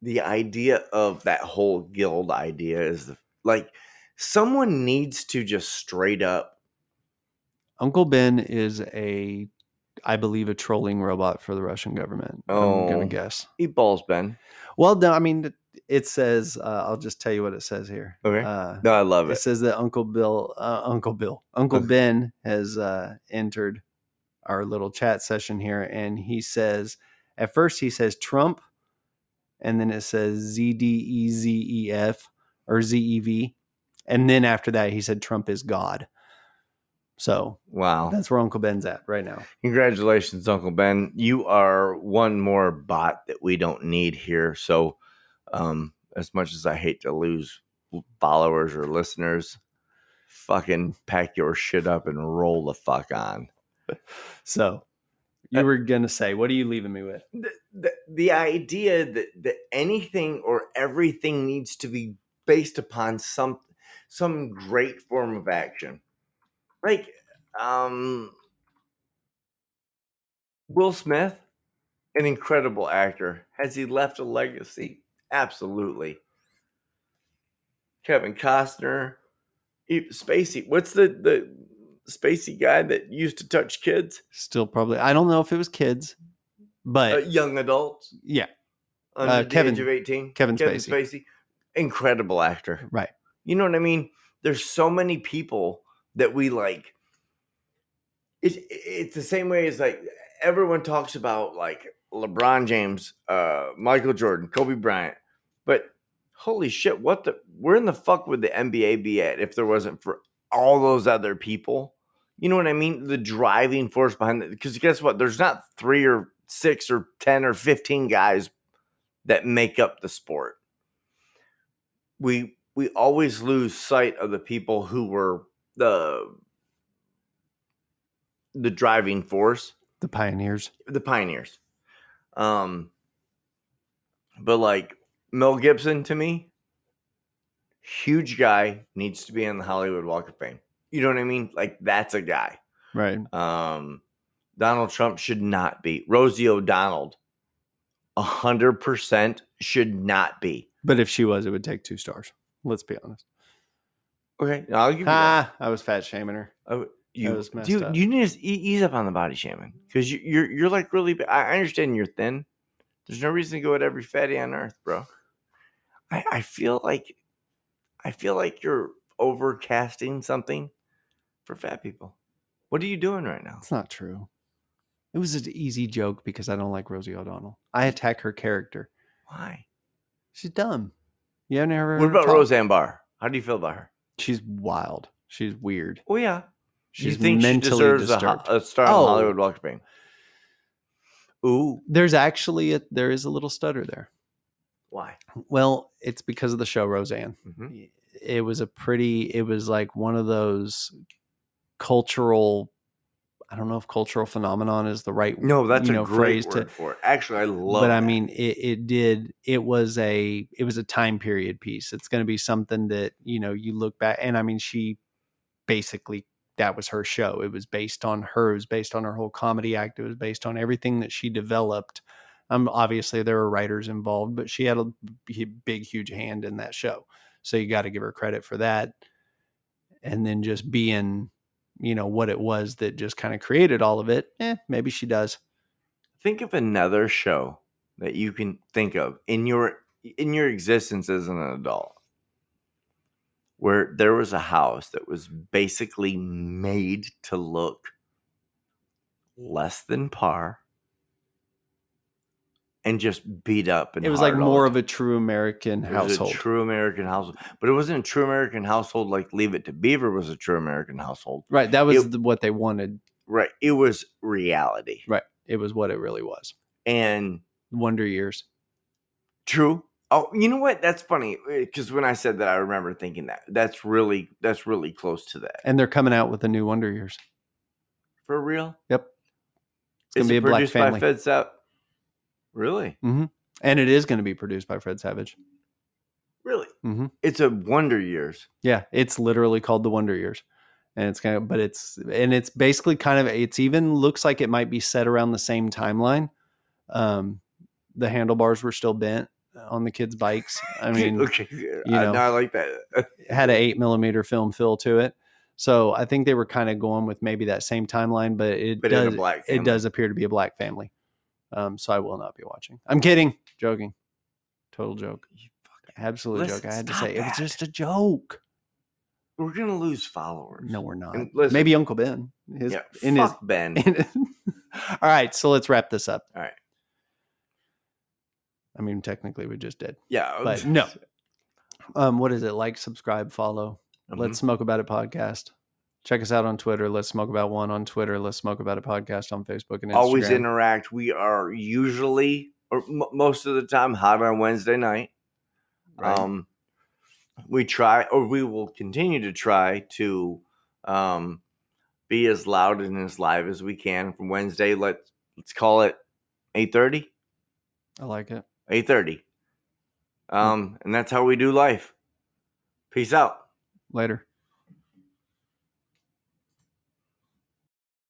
the idea of that whole guild idea is the like someone needs to just straight up
Uncle Ben is a, I believe, a trolling robot for the Russian government. I'm
Oh.
gonna guess.
eat balls, Ben.
Well, no, I mean, it says. Uh, I'll just tell you what it says here.
Okay.
Uh,
No, I love
it
it.
says that Uncle Bill, uh, Uncle Bill, Uncle
Okay.
Ben has uh, entered our little chat session here, and he says, at first he says Trump, and then it says Z D E Z E F or Z E V, and then after that he said Trump is God. So
Wow.
that's where Uncle Ben's at right now.
Congratulations, Uncle Ben. You are one more bot that we don't need here. So, um, as much as I hate to lose followers or listeners, fucking pack your shit up and roll the fuck on.
So you
Uh,
were gonna say, what are you leaving me with?
The, the, the idea that, that anything or everything needs to be based upon some some great form of action. Like um Will Smith, an incredible actor. Has he left a legacy? Absolutely. Kevin Costner, E- Spacey. What's the the Spacey guy that used to touch kids,
Still probably. I don't know if it was kids, but
uh, young adults
yeah,
under
Uh,
the
Kevin-
age of eighteen?
Kevin Spacey.
Spacey, incredible actor.
right.
You know what I mean? There's so many people that we like. It's it's the same way as like everyone talks about like LeBron James, uh, Michael Jordan, Kobe Bryant, but holy shit, what the where in the fuck would the NBA be at if there wasn't for all those other people? You know what I mean? The driving force behind it. Because guess what? There's not three or six or ten or fifteen guys that make up the sport. We we always lose sight of the people who were the the driving force,
The pioneers.
the pioneers. Um but like Mel Gibson to me, huge guy needs to be in the Hollywood Walk of Fame. You know what I mean? Like that's a guy.
Right.
Um, Donald Trump should not be. Rosie O'Donnell, a hundred percent should not be.
But if she was, it would take two stars. Let's be honest.
Okay, I'll give you that.
Ah, I was fat shaming her.
Oh, you,
was messed
dude,
up.
you need to ease up on the body shaming because you, you're you're like really. I I understand you're thin. There's no reason to go at every fatty on earth, bro. I I feel like I feel like you're overcasting something for fat people. What are you doing right now?
It's not true. It was an easy joke because I don't like Rosie O'Donnell. I attack her character.
Why?
She's dumb. You haven't ever.
What about? Roseanne Barr? How do you feel about her?
She's wild. She's weird.
Oh yeah,
She's
you think she
mentally
deserves
disturbed.
ho- a star on
Oh.
the Hollywood Walk of Fame? Ooh,
There's actually a, there is a little stutter there.
why?
Well, it's because of the show Roseanne.
Mhm.
It was a pretty. It was like one of those cultural. I don't know if cultural phenomenon is the right
No, that's
you
a great
phrase
word
to-
for it. Actually, I love. It.
But I mean, it, it did. It was a it was a time period piece. It's going to be something that you know you look back, and I mean, she basically that was her show. It was based on her. It was based on her whole comedy act. It was based on everything that she developed. Um, obviously there were writers involved, but she had a big, huge hand in that show. So you got to give her credit for that. And then just being, you know, what it was that just kind of created all of it. Eh, maybe she does.
think of another show that you can think of in your in your existence as an adult where there was a house that was basically made to look less than par and just beat up and
It was like more of a true American
It was
household.
a true American household, but it wasn't a true American household like Leave It to Beaver was a true American household.
right. That was
It-
the, what they wanted.
Right. It was reality.
Right. It was what it really was.
And
Wonder Years.
true. Oh, you know what? That's funny eh, because when I said that, I remember thinking that. That's really that's really close to that.
And they're coming out with a new Wonder Years.
For real?
Yep. It's going
Is
to be
it
a black
produced by
family.
Fed Really?
And it is going to be produced by Fred Savage.
Really?
hmm
It's a Wonder Years.
Yeah, it's literally called the Wonder Years, and it's kind of, but it's and it's basically kind of it's even looks like it might be set around the same timeline. Um, the handlebars were still bent on the kids' bikes. I mean,
okay.
you
I,
know.
no, I like that.
had an eight millimeter film fill to it, so I think they were kind of going with maybe that same timeline, but it
But
does it does appear to be a black family. Um, so I will not be watching. I'm kidding, joking, total joke, absolute
Listen,
joke. I had to say it was just a joke.
We're gonna lose followers.
No, we're not.
Listen-
Maybe Uncle Ben. His,
yeah.
in his
fuck Ben.
in- all right, so let's wrap this up.
All right.
I mean, technically, we just did,
Yeah.
but no. Um, what is it? Like, subscribe, follow.
Mhm.
Let's smoke about it podcast. Check us out on Twitter. Let's smoke about one on Twitter. Let's smoke about a podcast on Facebook and Instagram.
always interact. We are usually, or m- most of the time, hot on Wednesday night.
Right.
Um, we try, or we will continue to try to um, be as loud and as live as we can. From Wednesday, let's let's call it eight thirty.
I like it.
Eight thirty. Um, and that's how we do life. Peace out.
Later.